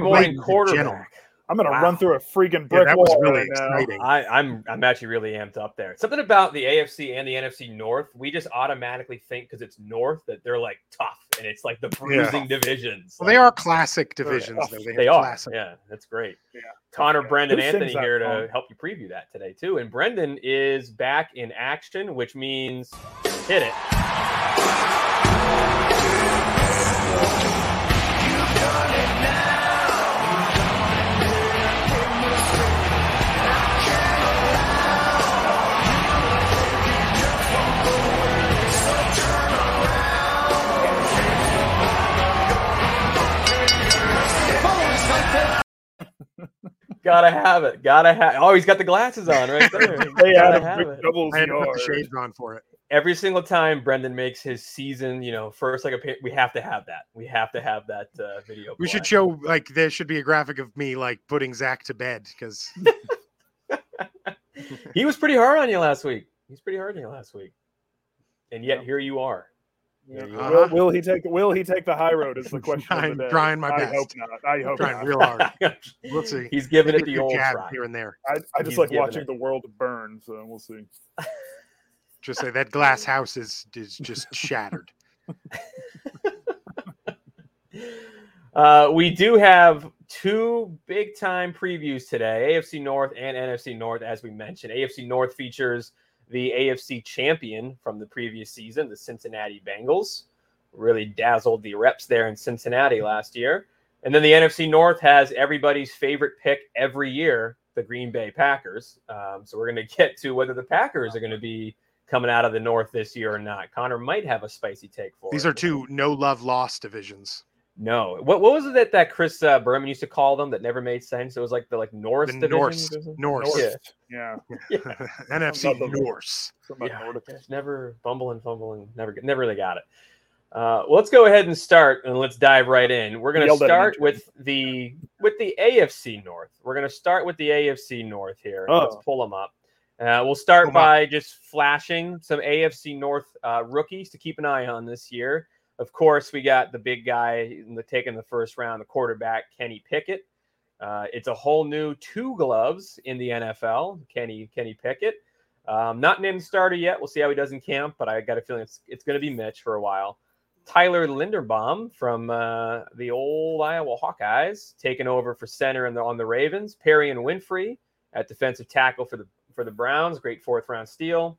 Boom. Every I'm morning quarterback. I'm gonna Wow. run through a freaking Yeah, brick that was really right now. exciting. I, I'm I'm actually really amped up there. Something about the AFC and the NFC North, we just automatically think because it's North that they're like tough and it's like the bruising divisions. Well, they are classic divisions, oh, though. Oh, they, They are. classic. Yeah, that's great. Yeah. Connor, Brendan, Who Anthony here to song? help you preview that today too. And Brendan is back in action, which means hit it. Gotta have it. Gotta have. Oh, he's got the glasses on right there. They Gotta had have it. double I had ZR. the shades on for it. every single time Brendan makes his season, you know, first like a we have to have that. We have to have that uh, video. We should show like there should be a graphic of me like putting Zach to bed because He was pretty hard on you last week. He's pretty hard on you last week, and yet here you are. Yeah. Uh-huh. Will, will he take Will he take the high road? Is the question I'm the trying my best. I hope not. I hope trying not. real hard. We'll see. He's giving it the old jabs try. here and there. I, I He's just like watching it. the world burn. So we'll see. Just say that glass house is is just shattered. Uh, we do have two big time previews today AFC North and NFC North, as we mentioned. AFC North features the AFC champion from the previous season, the Cincinnati Bengals. Really dazzled the reps there in Cincinnati last year. And then the NFC North has everybody's favorite pick every year, the Green Bay Packers. Um, so we're going to get to whether the Packers are going to be coming out of the North this year or not. Connor might have a spicy take for These it. are two no love lost divisions. No. What what was it that, that Chris uh, Berman used to call them that never made sense? It was like the like Norse The division. Norse. Norse, Yeah. Yeah. NFC Not the- Norse. Yeah. Never bumbling, fumbling, never never really got it. Uh, well, let's go ahead and start and let's dive right in. We're going to Yelled start with the with the AFC North. We're going to start with the AFC North here. Let's Oh. pull them up. Uh, we'll start Pull 'em by just flashing some AFC North uh, rookies to keep an eye on this year. Of course, we got the big guy in the taking the first round, the quarterback Kenny Pickett. Uh, it's a whole new two gloves in the NFL. Kenny Kenny Pickett, um, not named starter yet. We'll see how he does in camp, but I got a feeling it's it's going to be Mitch for a while. Tyler Linderbaum from uh, the old Iowa Hawkeyes taking over for center the, on the Ravens. Perrion Winfrey at defensive tackle for the for the Browns. Great fourth round steal.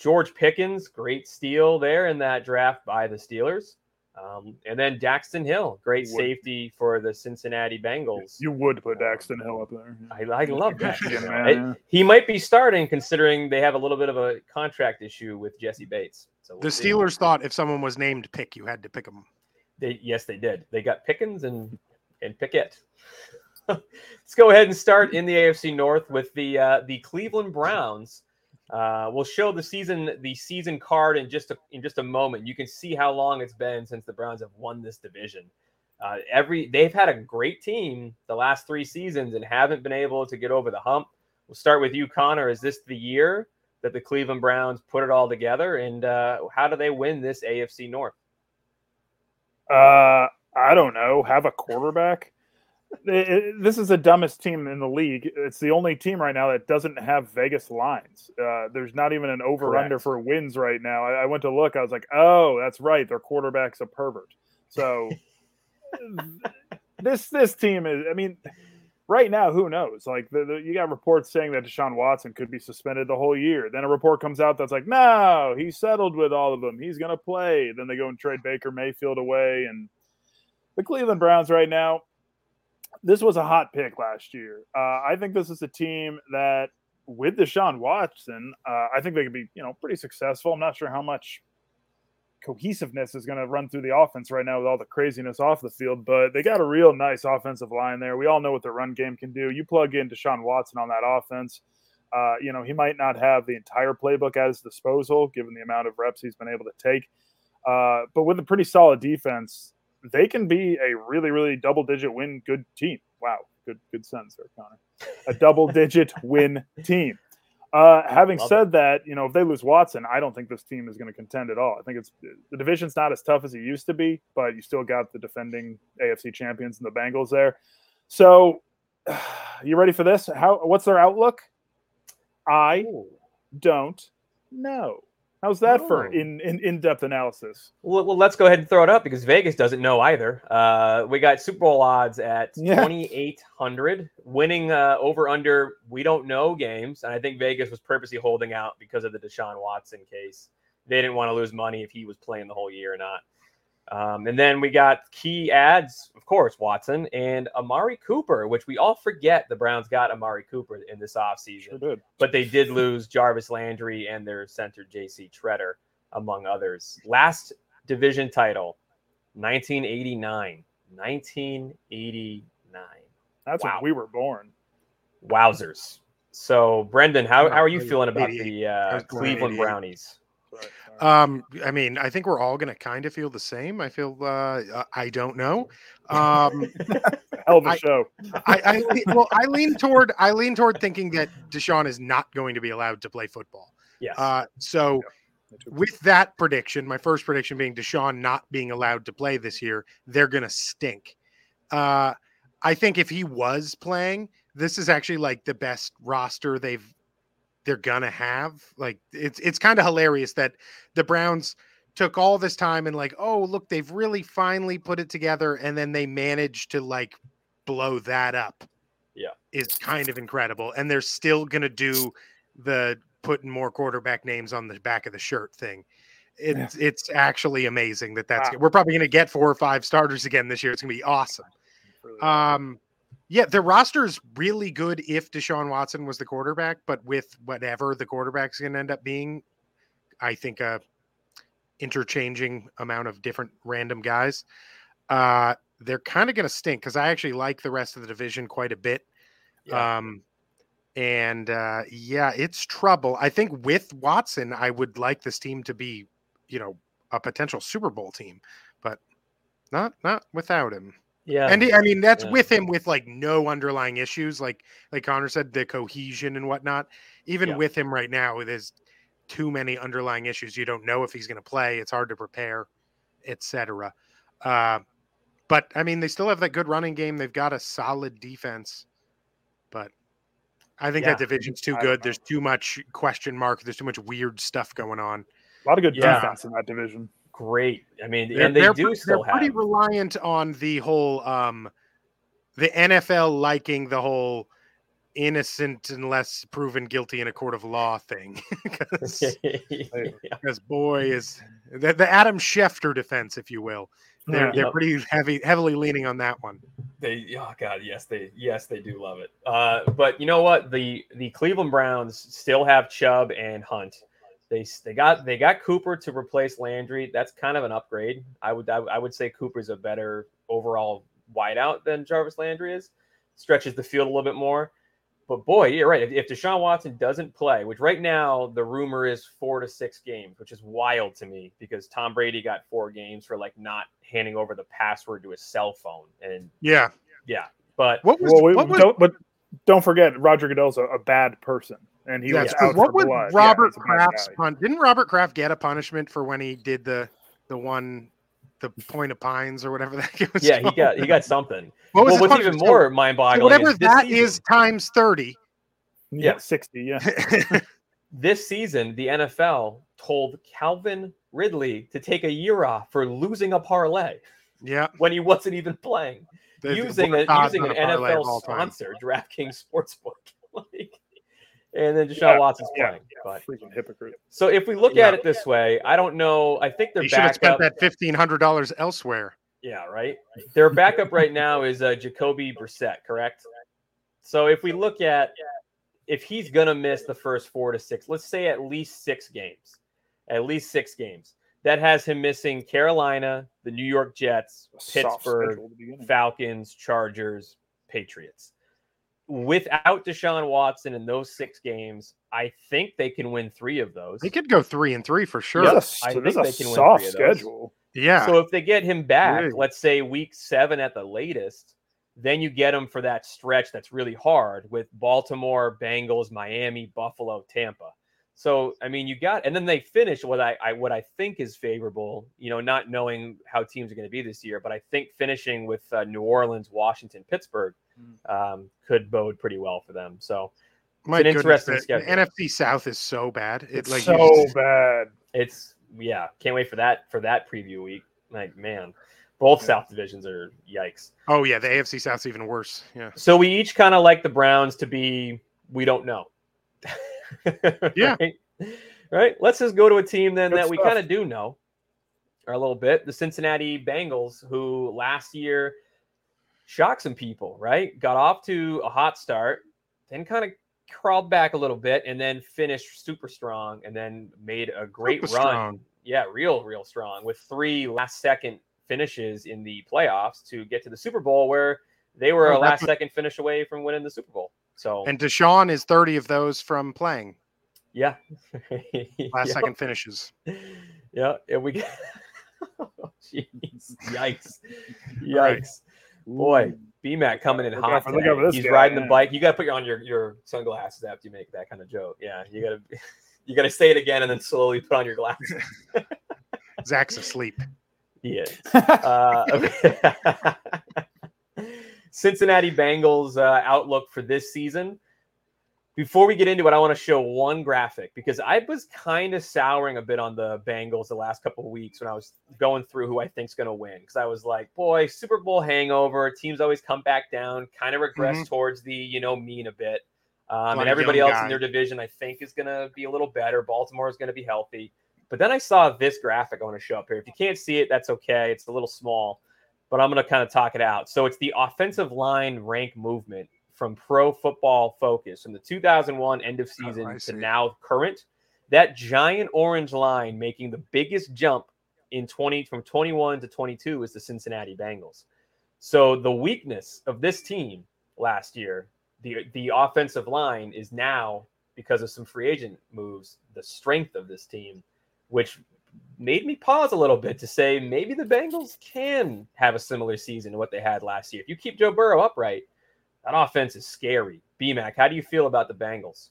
George Pickens, great steal there in that draft by the Steelers. Um, and then Daxton Hill, great safety for the Cincinnati Bengals. You would put Daxton Hill up there. I, I love that. Yeah, man. It- he might be starting considering they have a little bit of a contract issue with Jessie Bates. So we'll The see. Steelers thought if someone was named Pick, you had to pick them. They, yes, they did. They got Pickens and and Pickett. Let's go ahead and start in the AFC North with the uh, the Cleveland Browns. Uh, we'll show the season the season card in just a, in just a moment. You can see how long it's been since the Browns have won this division. Uh, every they've had a great team the last three seasons and haven't been able to get over the hump. We'll start with you, Connor. Is this the year that the Cleveland Browns put it all together? And uh, how do they win this AFC North? Uh, I don't know. Have a quarterback. It- this is the dumbest team in the league. It's the only team right now that doesn't have Vegas lines. Uh, there's not even an over under for wins right now. I, I went to look. I was like, oh, that's right. Their quarterback's a pervert. So this this team is. I mean, right now, who knows? Like the, the, you got reports saying that Deshaun Watson could be suspended the whole year. Then a report comes out that's like, no, he's settled with all of them. He's going to play. Then they go and trade Baker Mayfield away. And the Cleveland Browns right now, this was a hot pick last year. Uh, I think this is a team that, with Deshaun Watson, uh, I think they could be, you know, pretty successful. I'm not sure how much cohesiveness is going to run through the offense right now with all the craziness off the field, but they got a real nice offensive line there. We all know what the run game can do. You plug in Deshaun Watson on that offense, uh, you know, he might not have the entire playbook at his disposal given the amount of reps he's been able to take. Uh, but with a pretty solid defense, they can be a really, really double digit win good team. Wow. Good, good sense there, Connor. A double digit win team. Uh, having said that, you know, if they lose Watson, I don't think this team is going to contend at all. I think it's the division's not as tough as it used to be, but you still got the defending AFC champions and the Bengals there. So, you ready for this? How? What's their outlook? I don't know. How's that for Oh. in in in depth analysis? Well, well, let's go ahead and throw it up because Vegas doesn't know either. Uh, we got Super Bowl odds at Yeah. 2,800, winning uh, over under we don't know games. And I think Vegas was purposely holding out because of the Deshaun Watson case. They didn't want to lose money if he was playing the whole year or not. Um, and then we got key ads, of course, Watson and Amari Cooper, which we all forget the Browns got Amari Cooper in this offseason Sure but they did lose Jarvis Landry and their center JC Tretter, among others. Last division title, 1989. 1989. That's Wow. when we were born. Wowzers. So, Brendan, how, how are you feeling about the uh, was born in Cleveland Brownies? Um, I mean, I think we're all going to kind of feel the same. I feel, uh, I don't know. Um, Hell of a I- show. I, I well, I lean toward, I lean toward thinking that Deshaun is not going to be allowed to play football. Yes. Uh, so with that prediction, my first prediction being Deshaun not being allowed to play this year, they're going to stink. Uh, I think if he was playing, this is actually like the best roster they've they're gonna have. Like it's it's kind of hilarious that the Browns took all this time and like, oh look, they've really finally put it together, and then they managed to like blow that up. Yeah. is kind of incredible, and they're still gonna do the putting more quarterback names on the back of the shirt thing. It's it's actually amazing that that's Wow. we're probably going to get four or five starters again this year. It's going to be awesome. Um, yeah, the roster is really good if Deshaun Watson was the quarterback, but with whatever the quarterback's going to end up being, I think a interchanging amount of different random guys. Uh, they're kind of going to stink because I actually like the rest of the division quite a bit. Yeah. Um, and uh, yeah, it's trouble. I think with Watson, I would like this team to be, you know, a potential Super Bowl team, but not not without him. Yeah. And he- I mean, that's Yeah. with him with like no underlying issues, like like Connor said, the cohesion and whatnot. Even Yeah. with him right now, there's too many underlying issues. You don't know if he's going to play. It's hard to prepare, etc. Uh, but I mean, they still have that good running game. They've got a solid defense, but I think Yeah. that division's too good. There's too much question mark. There's too much weird stuff going on. A lot of good Yeah. defense in that division. Great. I mean, They're- and they they're do still they're pretty have. reliant on the whole um the NFL liking the whole innocent unless proven guilty in a court of law thing because Yeah. boy is the, the Adam Schefter defense if you will they're Yeah. they're Yep. pretty heavy heavily leaning on that one They oh god, yes, they yes, they do love it. Uh, but you know what? The the Cleveland Browns still have Chubb and Hunt. They they got they got Cooper to replace Landry. That's kind of an upgrade. I would I, I would say Cooper's a better overall wideout than Jarvis Landry is. Stretches the field a little bit more. But boy, you're right. If, if Deshaun Watson doesn't play, which right now the rumor is four to six games, which is wild to me because Tom Brady got four games for like not handing over the password to his cell phone. And yeah yeah, but what was Well, we, what was, don't, but don't forget, Roger Goodell's a, a bad person, and he that's was true. out what for was blood. Robert he's a bad Kraft's pun didn't Robert Kraft get a punishment for when he did the the one the point of pines or whatever that was yeah, he got he got something. what was well, what's even more mind-boggling whatever is that season, is times 30 Yeah, Yeah. sixty. Yeah, this season the NFL told Calvin Ridley to take a year off for losing a parlay yeah when he wasn't even playing, the- the using a, using an a parlay of NFL all time. sponsor, DraftKings Sportsbook. like, and then Deshaun Yeah, Watson's yeah, playing. But freaking hypocrite. so if we look Yeah. at it this way, I don't know. I think they're You should have spent that fifteen hundred dollars elsewhere. Yeah, right. Their backup right now is uh, Jacoby Brissett, correct? So if we look at if he's gonna miss the first four to six, let's say at least six games, at least six games, that has him missing Carolina, the New York Jets, Pittsburgh, schedule at the beginning. Falcons, Chargers, Patriots. Without Deshaun Watson in those six games, I think they can win three of those. They could go three and three for sure. Yep. This is I a, this think is they a can win soft three of those. schedule. Yeah. So if they get him back, Really? let's say week seven at the latest, Then you get them for that stretch that's really hard with Baltimore, Bengals, Miami, Buffalo, Tampa. So I mean, you got, and then they finish what I, I what I think is favorable. You know, not knowing how teams are going to be this year, but I think finishing with uh, New Orleans, Washington, Pittsburgh. Um, could bode pretty well for them. So My an goodness, interesting schedule. NFC South is so bad. It's like so just, bad. It's yeah. Can't wait for that for that preview week. Like man, both yeah. South divisions are yikes. Oh yeah, the AFC South's even worse. Yeah. So we each kind of like the Browns to be we don't know. yeah. right? right? Let's just go to a team then Good that stuff. we kind of do know a little bit. The Cincinnati Bengals, who last year shocked some people, right? Got off to a hot start, then kind of crawled back a little bit, and then finished super strong, and then made a great super run. Strong. Yeah, real, real strong with three last second finishes in the playoffs to get to the Super Bowl, where they were oh, a last second finish away from winning the Super Bowl. So and Deshaun is 30 of those from playing. Yeah. Last yep. second finishes. Yeah. And we oh, Jeez. Yikes. Yikes. Right. Boy, BMAC coming in hot. He's guy, riding the bike. You gotta put on your, your sunglasses after you make that kind of joke. Yeah. You gotta you gotta say it again and then slowly put on your glasses. Zach's asleep. He is. Uh, okay. Cincinnati Bengals uh, outlook for this season. Before we get into it, I want to show one graphic because I was kind of souring a bit on the Bengals the last couple of weeks when I was going through who I think's going to win. Because I was like, boy, Super Bowl hangover. Teams always come back down, kind of regress mm-hmm. towards the you know mean a bit. Um, and everybody else guy. in their division, I think, is going to be a little better. Baltimore is going to be healthy. But then I saw this graphic I want to show up here. If you can't see it, that's okay. It's a little small but I'm going to kind of talk it out. So it's the offensive line rank movement from Pro Football Focus from the 2001 end of oh, season oh, to now current. That giant orange line making the biggest jump in 20 from 21 to 22 is the Cincinnati Bengals. So the weakness of this team last year, the the offensive line is now because of some free agent moves, the strength of this team, which made me pause a little bit to say maybe the Bengals can have a similar season to what they had last year. If you keep Joe Burrow upright, that offense is scary. BMAC, how do you feel about the Bengals?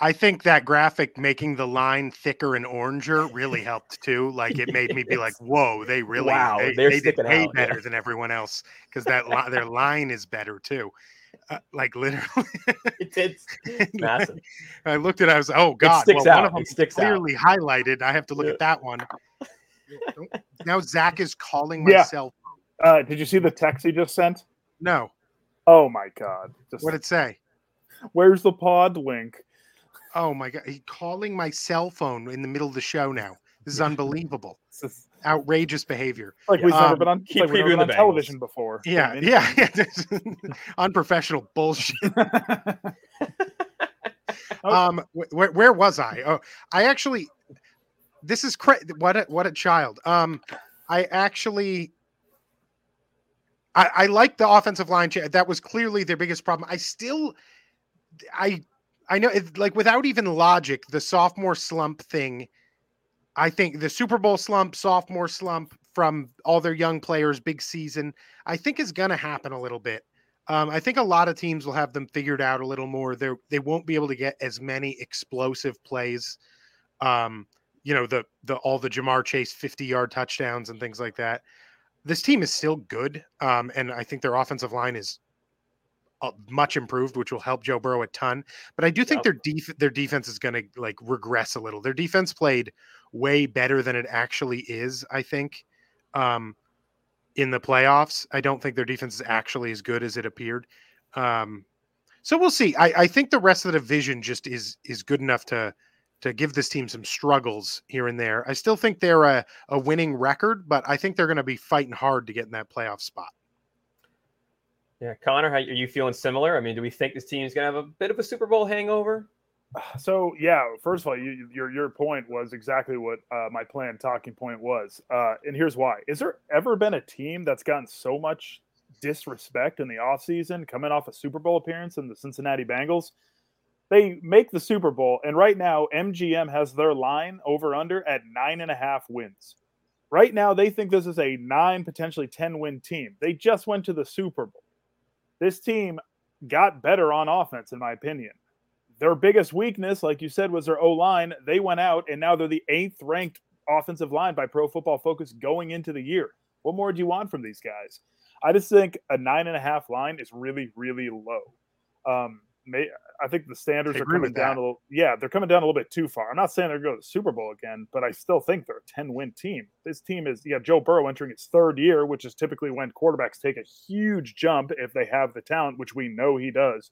I think that graphic making the line thicker and oranger really helped too. Like it made me be like, "Whoa, they really wow, they, they did way out, better yeah. than everyone else because that li- their line is better too." Uh, like literally, it's massive. I looked at, it, I was, oh god, well, out. one of them sticks clearly out. highlighted. I have to look yeah. at that one. now Zach is calling myself. Yeah. Uh, did you see the text he just sent? No. Oh my god! Just, what did it say? Where's the pod link? Oh my god! He's calling my cell phone in the middle of the show now. This is unbelievable. This is Outrageous behavior. Like we've um, never been on, like we've never been on television before. Yeah, yeah, yeah. unprofessional bullshit. um, where, where was I? Oh, I actually this is cra- what a, what a child. Um, I actually I, I like the offensive line. That was clearly their biggest problem. I still, I, I know, it, like without even logic, the sophomore slump thing. I think the Super Bowl slump, sophomore slump from all their young players, big season. I think is going to happen a little bit. Um, I think a lot of teams will have them figured out a little more. They they won't be able to get as many explosive plays. Um, you know the the all the Ja'Marr Chase 50 yard touchdowns and things like that. This team is still good, um, and I think their offensive line is uh, much improved, which will help Joe Burrow a ton. But I do think yep. their def- their defense is going to like regress a little. Their defense played way better than it actually is. I think um, in the playoffs, I don't think their defense is actually as good as it appeared. Um, so we'll see. I, I think the rest of the division just is is good enough to to give this team some struggles here and there. I still think they're a, a winning record, but I think they're going to be fighting hard to get in that playoff spot. Yeah, Connor, how are you feeling similar? I mean, do we think this team's going to have a bit of a Super Bowl hangover? So yeah, first of all, you, your your point was exactly what uh, my plan talking point was, uh, and here's why: Is there ever been a team that's gotten so much disrespect in the offseason coming off a Super Bowl appearance in the Cincinnati Bengals? They make the Super Bowl, and right now MGM has their line over under at nine and a half wins. Right now, they think this is a nine, potentially 10 win team. They just went to the Super Bowl. This team got better on offense, in my opinion. Their biggest weakness, like you said, was their O line. They went out, and now they're the eighth ranked offensive line by Pro Football Focus going into the year. What more do you want from these guys? I just think a nine and a half line is really, really low. Um, may, I think the standards are coming down a little. Yeah, they're coming down a little bit too far. I'm not saying they're going to the Super Bowl again, but I still think they're a 10 win team. This team is, yeah, Joe Burrow entering his third year, which is typically when quarterbacks take a huge jump if they have the talent, which we know he does.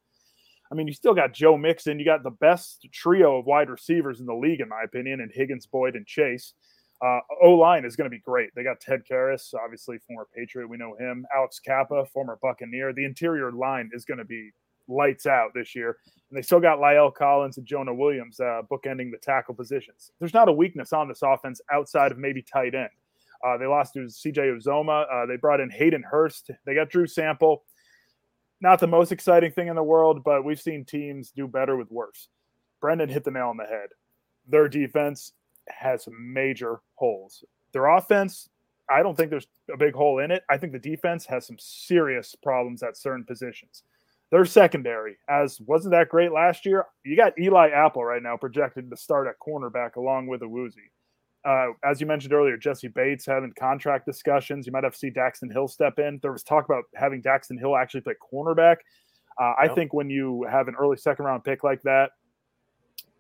I mean, you still got Joe Mixon. You got the best trio of wide receivers in the league, in my opinion, and Higgins, Boyd, and Chase. Uh, o line is going to be great. They got Ted Karras, obviously former Patriot. We know him. Alex Cappa, former Buccaneer. The interior line is going to be lights out this year. And they still got La'el Collins and Jonah Williams uh, bookending the tackle positions. There's not a weakness on this offense outside of maybe tight end. Uh, they lost to CJ Uzomah. Uh, they brought in Hayden Hurst. They got Drew Sample. Not the most exciting thing in the world, but we've seen teams do better with worse. Brendan hit the nail on the head. Their defense has major holes. Their offense, I don't think there's a big hole in it. I think the defense has some serious problems at certain positions. Their secondary, as wasn't that great last year. You got Eli Apple right now projected to start at cornerback along with Awuzie. Uh, as you mentioned earlier, Jessie Bates having contract discussions. You might have to see Daxton Hill step in. There was talk about having Daxton Hill actually play cornerback. Uh, I think when you have an early second round pick like that,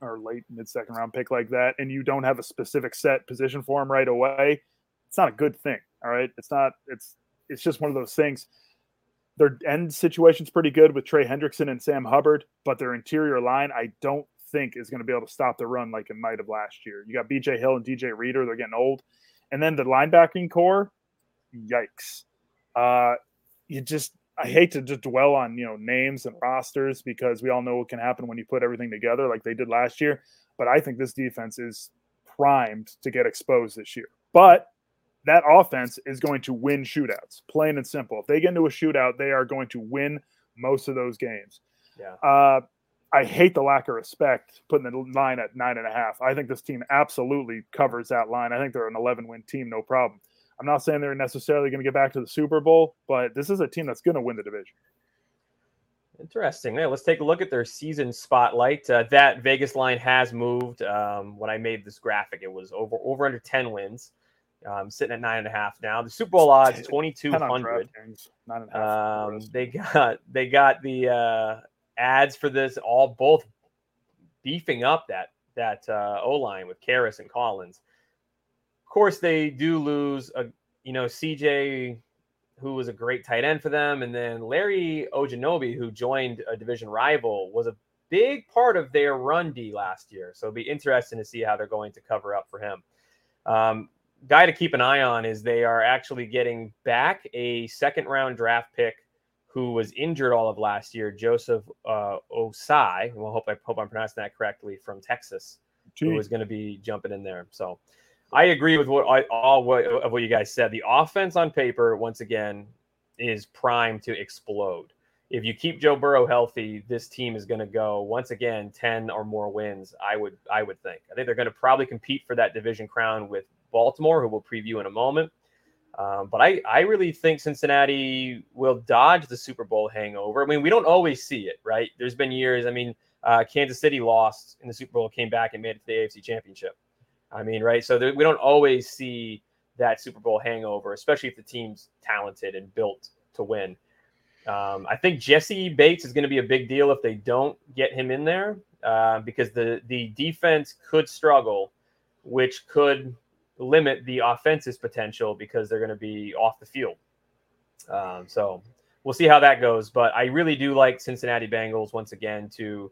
or late mid second round pick like that, and you don't have a specific set position for him right away, it's not a good thing. All right, it's not. It's it's just one of those things. Their end situation's pretty good with Trey Hendrickson and Sam Hubbard, but their interior line, I don't think is going to be able to stop the run like it might have last year. You got BJ Hill and DJ Reader, they're getting old. And then the linebacking corps, yikes. Uh, you just I hate to just dwell on you know names and rosters because we all know what can happen when you put everything together like they did last year. But I think this defense is primed to get exposed this year. But that offense is going to win shootouts, plain and simple. If they get into a shootout, they are going to win most of those games. Yeah. Uh, I hate the lack of respect putting the line at nine and a half. I think this team absolutely covers that line. I think they're an 11 win team, no problem. I'm not saying they're necessarily going to get back to the Super Bowl, but this is a team that's going to win the division. Interesting. Yeah, let's take a look at their season spotlight. Uh, that Vegas line has moved. Um, when I made this graphic, it was over over under 10 wins. Um, sitting at nine and a half now. The Super Bowl odds twenty two hundred. Um, they got they got the uh, ads for this all both beefing up that that uh, O line with Karras and Collins. Of course, they do lose a you know CJ, who was a great tight end for them, and then Larry Ogunjobi, who joined a division rival, was a big part of their run D last year. So it'll be interesting to see how they're going to cover up for him. Um, guy to keep an eye on is they are actually getting back a second round draft pick who was injured all of last year, Joseph uh, Ossai. Well, hope I hope I'm pronouncing that correctly from Texas, Gee. who is going to be jumping in there. So I agree with what I, all what, of what you guys said. The offense on paper, once again, is primed to explode. If you keep Joe Burrow healthy, this team is going to go once again ten or more wins. I would I would think. I think they're going to probably compete for that division crown with Baltimore, who we'll preview in a moment. Um, but I, I really think Cincinnati will dodge the Super Bowl hangover. I mean, we don't always see it, right? There's been years. I mean, uh, Kansas City lost in the Super Bowl, came back and made it to the AFC Championship. I mean, right? So there, we don't always see that Super Bowl hangover, especially if the team's talented and built to win. Um, I think Jessie Bates is going to be a big deal if they don't get him in there uh, because the the defense could struggle, which could limit the offense's potential because they're going to be off the field. Um, so we'll see how that goes. But I really do like Cincinnati Bengals once again to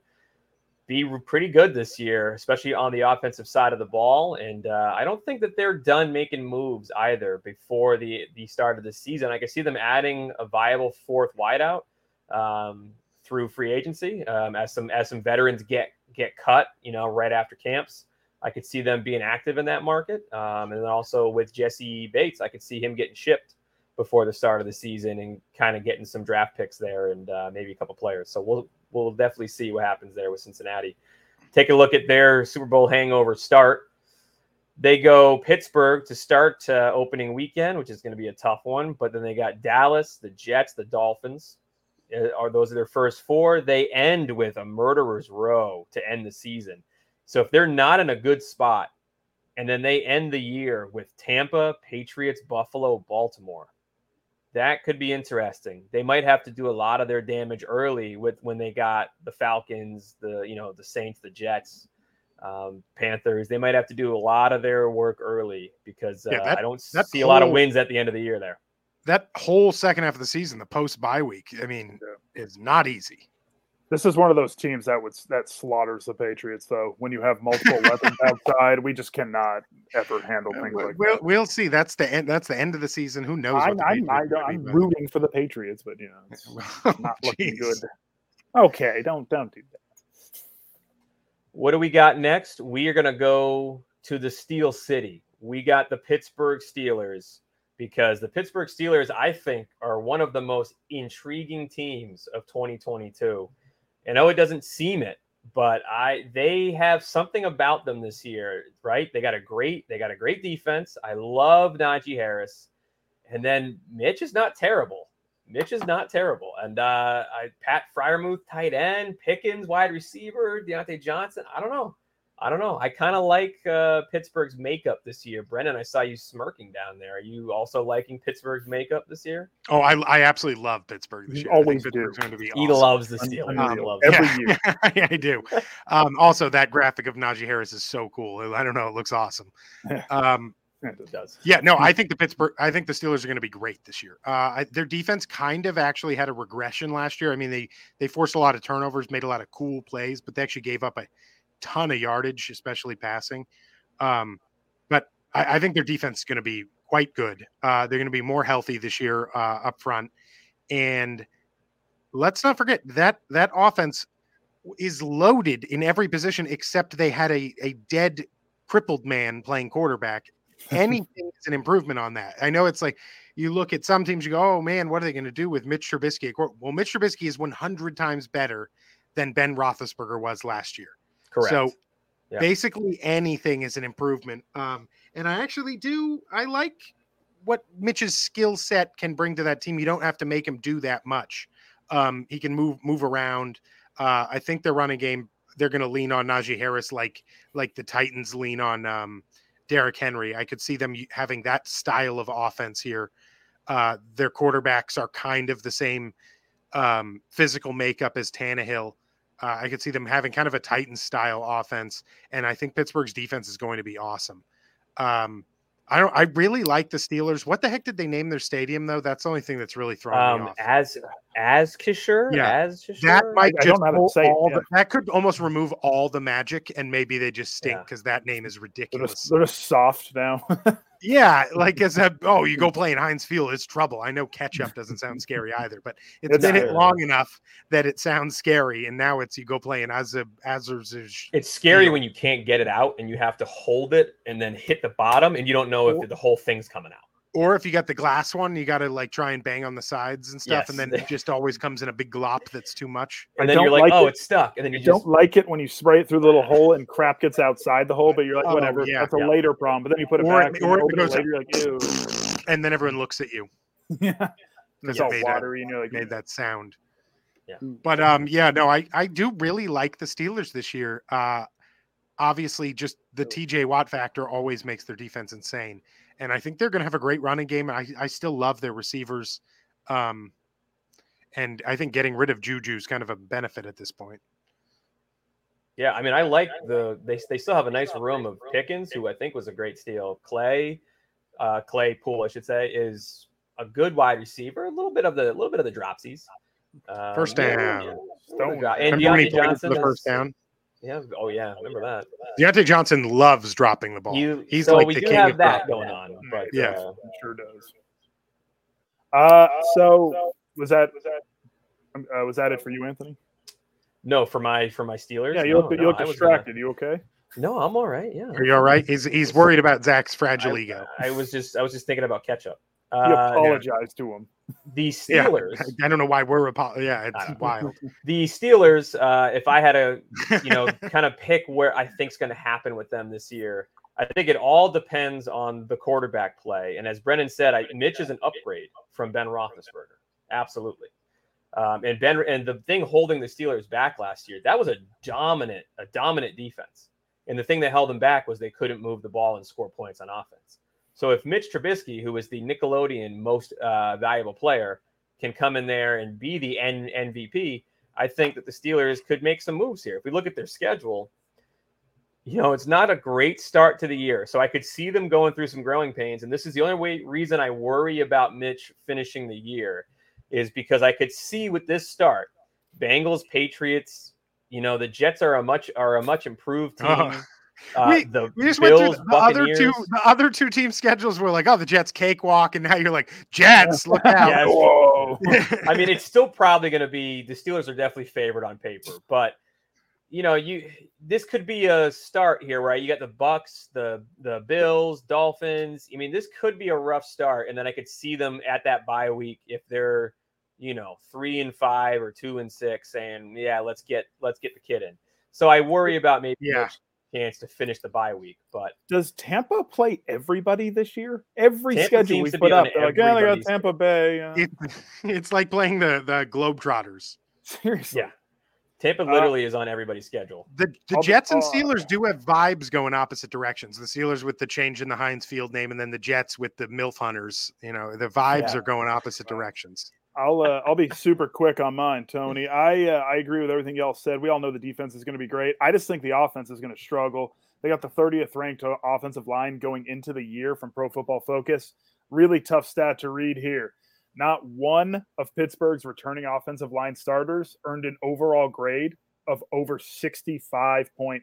be pretty good this year, especially on the offensive side of the ball. And uh, I don't think that they're done making moves either before the the start of the season. I can see them adding a viable fourth wideout um, through free agency um, as some as some veterans get get cut, you know, right after camps. I could see them being active in that market. Um, and then also with Jessie Bates, I could see him getting shipped before the start of the season and kind of getting some draft picks there and uh, maybe a couple players. So we'll we'll definitely see what happens there with Cincinnati. Take a look at their Super Bowl hangover start. They go Pittsburgh to start uh, opening weekend, which is going to be a tough one. But then they got Dallas, the Jets, the Dolphins. Are those are their first four? They end with a murderer's row to end the season. So if they're not in a good spot, and then they end the year with Tampa, Patriots, Buffalo, Baltimore, that could be interesting. They might have to do a lot of their damage early with when they got the Falcons, the you know the Saints, the Jets, um, Panthers. They might have to do a lot of their work early because uh, yeah, that, I don't see whole, a lot of wins at the end of the year there. That whole second half of the season, the post bye week, I mean, yeah. is not easy. This is one of those teams that would that slaughters the Patriots. Though when you have multiple weapons outside, we just cannot ever handle things like we'll, that. We'll see. That's the end. That's the end of the season. Who knows? I, am I'm rooting for the Patriots, but you know, it's oh, not looking good. Okay, don't don't do that. What do we got next? We are going to go to the Steel City. We got the Pittsburgh Steelers because the Pittsburgh Steelers, I think, are one of the most intriguing teams of 2022. I know it doesn't seem it, but I they have something about them this year, right? They got a great they got a great defense. I love Najee Harris, and then Mitch is not terrible. Mitch is not terrible, and uh, I Pat Freiermuth tight end, Pickens wide receiver, Diontae Johnson. I don't know. I don't know. I kind of like uh, Pittsburgh's makeup this year. Brendan, I saw you smirking down there. Are you also liking Pittsburgh's makeup this year? Oh, I, I absolutely love Pittsburgh this you year. Always do. Going to be awesome. He loves the Steelers. Um, loves every yeah. year. yeah, I do. Um, also, that graphic of Najee Harris is so cool. I don't know. It looks awesome. Um, it does. Yeah, no, I think the Pittsburgh, I think the Steelers are going to be great this year. Uh, I, their defense kind of actually had a regression last year. I mean, they they forced a lot of turnovers, made a lot of cool plays, but they actually gave up a ton of yardage, especially passing. Um, but I, I, think their defense is going to be quite good. Uh, they're going to be more healthy this year uh, up front, and let's not forget that that offense is loaded in every position except they had a a dead crippled man playing quarterback. Anything is an improvement on that. I know it's like you look at some teams, you go, "Oh man, what are they going to do with Mitch Trubisky?" Well, Mitch Trubisky is 100 times better than Ben Roethlisberger was last year. Correct. So yeah. basically anything is an improvement. Um, and I actually do I like what Mitch's skill set can bring to that team. You don't have to make him do that much. Um, he can move move around. Uh, I think their running game they're going to lean on Najee Harris like like the Titans lean on um, Derrick Henry. I could see them having that style of offense here. Uh, their quarterbacks are kind of the same um, physical makeup as Tannehill. Uh, I could see them having kind of a Titan style offense, and I think Pittsburgh's defense is going to be awesome. Um, I don't. I really like the Steelers. What the heck did they name their stadium though? That's the only thing that's really throwing um, me off. As Acrisure, yeah, Acrisure? that might I, just I don't say all the, that could almost remove all the magic, and maybe they just stink because yeah. that name is ridiculous. They're just, they're just soft now. yeah, like as a oh, you go play in Heinz Field, it's trouble. I know ketchup doesn't sound scary either, but it's, it's been it long enough that it sounds scary, and now it's you go play in Azab Azerzish. It's scary when you can't get it out and you have to hold it and then hit the bottom, and you don't know if the whole thing's coming out or if you got the glass one, you got to like try and bang on the sides and stuff, yes. and then it just always comes in a big glop that's too much. And then you're like, like oh, it. it's stuck, and then you just... don't like it when you spray it through the little hole and crap gets outside the hole, but you're like, oh, whatever, yeah, that's a later problem. But then you put it or back, it, or it goes later, you're like, ew, and then everyone looks at you. yeah, it's all watery, and you're like, made that sound. Yeah, but um, yeah, no, I I do really like the Steelers this year. Uh, obviously, just the TJ Watt factor always makes their defense insane and I think they're going to have a great running game. I, I still love their receivers, um, and I think getting rid of Juju is kind of a benefit at this point. Yeah, I mean, I like the they they still have a nice room of Pickens, who I think was a great steal. Clay, uh, Claypool, I should say, is a good wide receiver. A little bit of the a little bit of the dropsies. Um, first down. Yeah, and Diontae Johnson the first down. Yeah. Oh yeah. Remember that. Diontae Johnson loves dropping the ball. You, He's so like we the do king have of that going on. But yeah, uh, sure does. Uh, so was that was that uh, was that it for you, Anthony? No, for my for my Steelers. Yeah, you no, look you look distracted. You okay? No, I'm all right. Yeah. Are you all right? He's he's worried about Zach's fragile I, ego. I was just I was just thinking about ketchup. You uh, apologize to him. The Steelers. Yeah, I don't know why we're apo- yeah, it's wild. The Steelers. Uh, if I had to, you know, kind of pick where I think's going to happen with them this year, I think it all depends on the quarterback play. And as Brennan said, I, Mitch is an upgrade from Ben Roethlisberger. Absolutely. Um, and Ben and the thing holding the Steelers back last year, that was a dominant, a dominant defense. And the thing that held them back was they couldn't move the ball and score points on offense. So if Mitch Trubisky, who is the Nickelodeon most uh, valuable player, can come in there and be the N- MVP, I think that the Steelers could make some moves here. If we look at their schedule, you know, it's not a great start to the year. So I could see them going through some growing pains. And this is the only way reason I worry about Mitch finishing the year is because I could see with this start, Bengals, Patriots, you know, the Jets are a much are a much improved team. Uh, Uh, we, the we just Bills, went through the other two. The other two team schedules were like, oh, the Jets cakewalk, and now you're like, Jets, look out. Yes. Whoa. I mean, it's still probably going to be the Steelers are definitely favored on paper, but you know, you this could be a start here, right? You got the Bucks, the the Bills, Dolphins. I mean, this could be a rough start, and then I could see them at that bye week if they're, you know, three and five or two and six, saying, yeah, let's get let's get the kid in. So I worry about maybe Yeah. Mitch's chance to finish the bye week, but Does Tampa play everybody this year? Every Tampa schedule we put up, they're like, yeah, they got Tampa Bay. uh, It, it's like playing the the Globetrotters. seriously. Yeah. Tampa Uh, literally is on everybody's schedule. The the I'll be- Jets and uh, Steelers do have vibes going opposite directions. The Steelers with the change in the Heinz Field name, and then the Jets with the MILF Hunters. You know, the vibes Yeah. are going opposite directions. I'll uh, I'll be super quick on mine, Tony. I uh, I agree with everything y'all said. We all know the defense is going to be great. I just think the offense is going to struggle. They got the 30th ranked offensive line going into the year from Pro Football Focus. Really tough stat to read here. Not one of Pittsburgh's returning offensive line starters earned an overall grade of over 65.0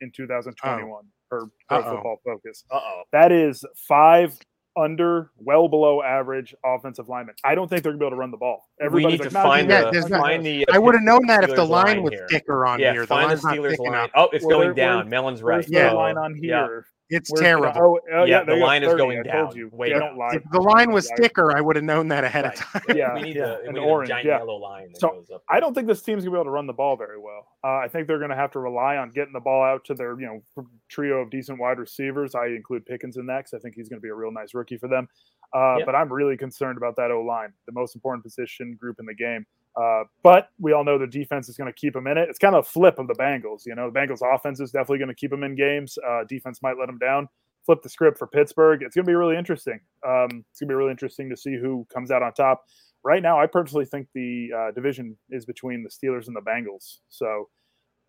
in 2021 per Pro Uh-oh. Football Focus. Uh oh. That is five under, well below average offensive linemen. I don't think they're gonna be able to run the ball. We Everybody's need like, to find dude, Yeah, the not- find the. I would have known that if the Steelers line was here. thicker on Yeah, here. The find the Steelers line. enough. Oh, it's Well, going there- down. where's- Melon's right. Where's the Yeah. line on Yeah. here? It's Where's the- terrible. oh, oh, Yeah, the they got line is going I told down, you. way They don't lie. If the line was thicker, I would have known that ahead Right. of time. Yeah, we need yeah, a, and we need orange, a giant yeah. yellow line that So, goes up. I don't think this team's gonna be able to run the ball very well. Uh, I think they're going to have to rely on getting the ball out to their, you know, trio of decent wide receivers. I include Pickens in that because I think he's going to be a real nice rookie for them. Uh, Yeah. But I'm really concerned about that O line, the most important position group in the game. Uh, but we all know the defense is going to keep them in it. It's kind of a flip of the Bengals. You know, the Bengals offense is definitely going to keep them in games. Uh, defense might let them down. Flip the script for Pittsburgh. It's going to be really interesting. Um, it's going to be really interesting to see who comes out on top. Right now, I personally think the uh, division is between the Steelers and the Bengals. So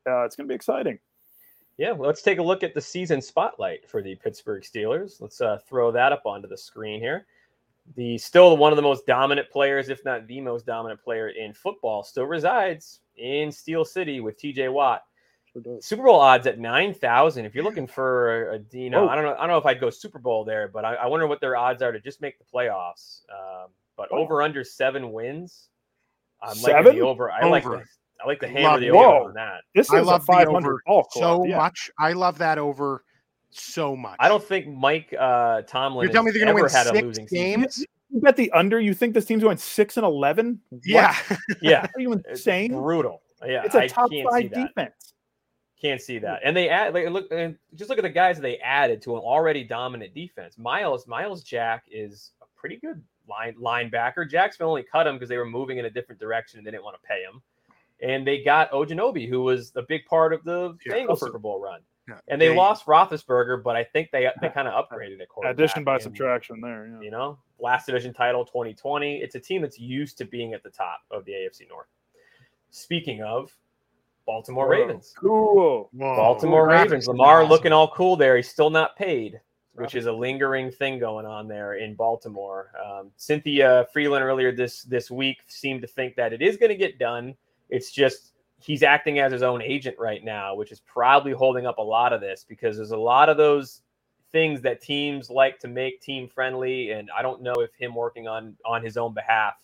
uh, it's going to be exciting. Yeah, well, let's take a look at the season spotlight for the Pittsburgh Steelers. Let's uh, throw that up onto the screen here. The still one of the most dominant players, if not the most dominant player in football, still resides in Steel City with T.J. Watt. Super Bowl odds at nine thousand. If you're looking for a, you know, Whoa. I don't know, I don't know if I'd go Super Bowl there, but I, I wonder what their odds are to just make the playoffs. Um, but Oh. over under seven wins. I'm Seven? liking the over. I like Over. the I like the hammer Love the over Whoa. on that. This I love a the 500 over ball club. so yeah. much. I love that over so much. I don't think Mike uh, Tomlin You're telling me they're going to ever win had a six losing season. You bet the under. You think this team's going six and eleven? Yeah, Yeah, Are you it's insane? brutal. Yeah, It's a top can't see five defense. Can't see that. And they add like look and just look at the guys they added to an already dominant defense. Myles Myles Jack is a pretty good line linebacker. Jacksonville only cut him because they were moving in a different direction and they didn't want to pay him. And they got Ogunjobi, who was a big part of the Yeah. Bengals Super Bowl run. Yeah. And they They- lost Roethlisberger, but I think they they kind of upgraded at quarterback. Addition by And, subtraction there. Yeah. You know, last division title 2020. It's a team that's used to being at the top of the AFC North. Speaking of Baltimore Whoa. Ravens. Cool. Whoa. Baltimore Graphics Ravens. Lamar awesome. looking all cool there. He's still not paid, which is a lingering thing going on there in Baltimore. Um, Cynthia Freeland earlier this this week seemed to think that it is going to get done. It's just he's acting as his own agent right now, which is probably holding up a lot of this because there's a lot of those things that teams like to make team friendly, and I don't know if him working on on his own behalf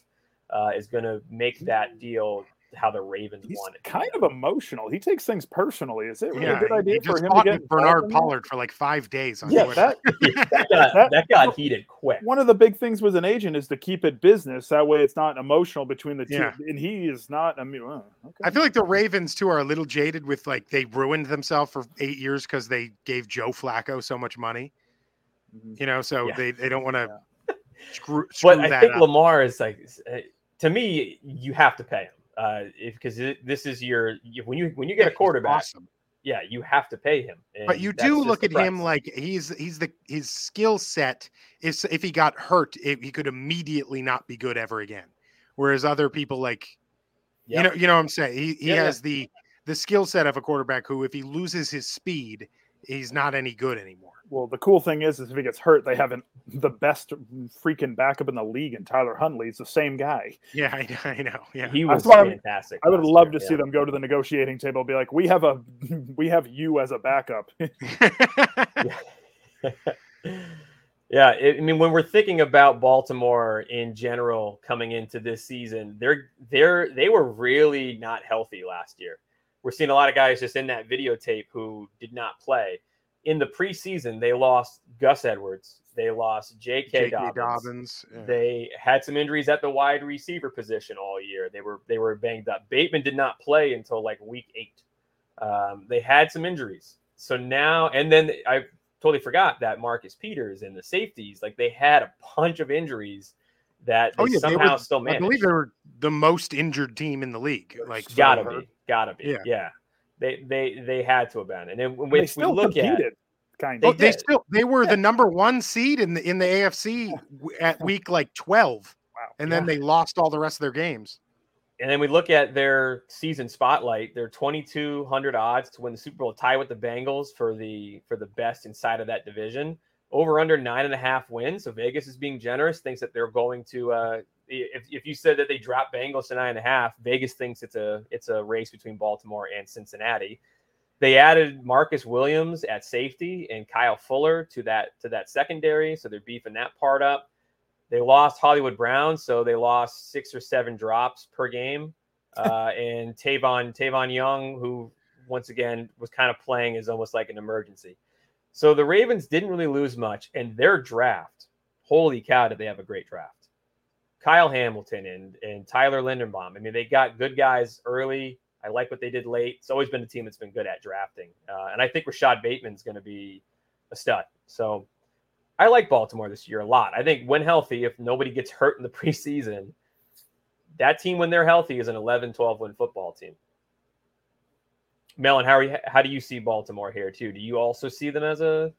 uh, is going to make that deal how the Ravens He's want it. kind of emotional. He takes things personally. Is it really Yeah, a good idea for him to get Bernard? Pollard for like five days on Yeah, Twitter. that that got, That- that got heated quick. one of the big things with an agent is to keep it business. That way, it's not emotional between the two. Yeah. And he is not. I mean, uh, okay. I feel like the Ravens too are a little jaded with like they ruined themselves for eight years because they gave Joe Flacco so much money. Mhm. You know, so Yeah. they, they don't want to screw, screw But I think up. Lamar is like, uh, to me, you have to pay him uh, if because this is your when you when you get a quarterback. Awesome. Yeah, you have to pay him. But you do look at him like he's he's the his skill set is if he got hurt, if he could immediately not be good ever again. Whereas other people like yep. you know you know what I'm saying he he yeah, has yeah. the the skill set of a quarterback who if he loses his speed, he's not any good anymore. Well, the cool thing is, is if he gets hurt, they have not the best freaking backup in the league, and Tyler Huntley is the same guy. Yeah, I, I know. Yeah, he was fantastic. I would love to yeah. see them go to the negotiating table, and be like, "We have a, we have you as a backup." yeah, it, I mean, when we're thinking about Baltimore in general coming into this season, they're they're they were really not healthy last year. We're seeing a lot of guys just in that videotape who did not play in the preseason, they lost Gus Edwards. They lost J.K. Dobbins. Dobbins yeah. They had some injuries at the wide receiver position all year. They were they were banged up. Bateman did not play until like week eight. Um, they had some injuries. So now, and then I totally forgot that Marcus Peters and the safeties, like they had a bunch of injuries that oh, they oh, yeah, somehow they were, still managed. I believe they were the most injured team in the league. Like gotta be, gotta be, yeah. yeah they they they had to abandon. And when we, still we look competed, at kind of. They, oh, they still they were yeah. the number one seed in the in the AFC at week like twelve. Wow. And then they lost all the rest of their games. And then we look at their season spotlight. They're twenty two hundred odds to win the Super Bowl, tie with the Bengals for the for the best inside of that division. Over under nine and a half wins. So Vegas is being generous. Thinks that they're going to uh, if, if you said that they dropped Bengals to nine and a half, Vegas thinks it's a it's a race between Baltimore and Cincinnati. They added Marcus Williams at safety and Kyle Fuller to that to that secondary, so they're beefing that part up. They lost Hollywood Brown, so they lost six or seven drops per game. Uh, and Tavon Tavon Young, who once again was kind of playing as almost like an emergency. So the Ravens didn't really lose much, and their draft, holy cow, did they have a great draft. Kyle Hamilton and and Tyler Linderbaum. I mean, they got good guys early. I like what they did late. It's always been a team that's been good at drafting, uh, and I think Rashad Bateman's going to be a stud. So I like Baltimore this year a lot. I think when healthy, if nobody gets hurt in the preseason, that team when they're healthy is an 11, 12 win football team. Melon, how are you, how do you see Baltimore here too? Do you also see them as a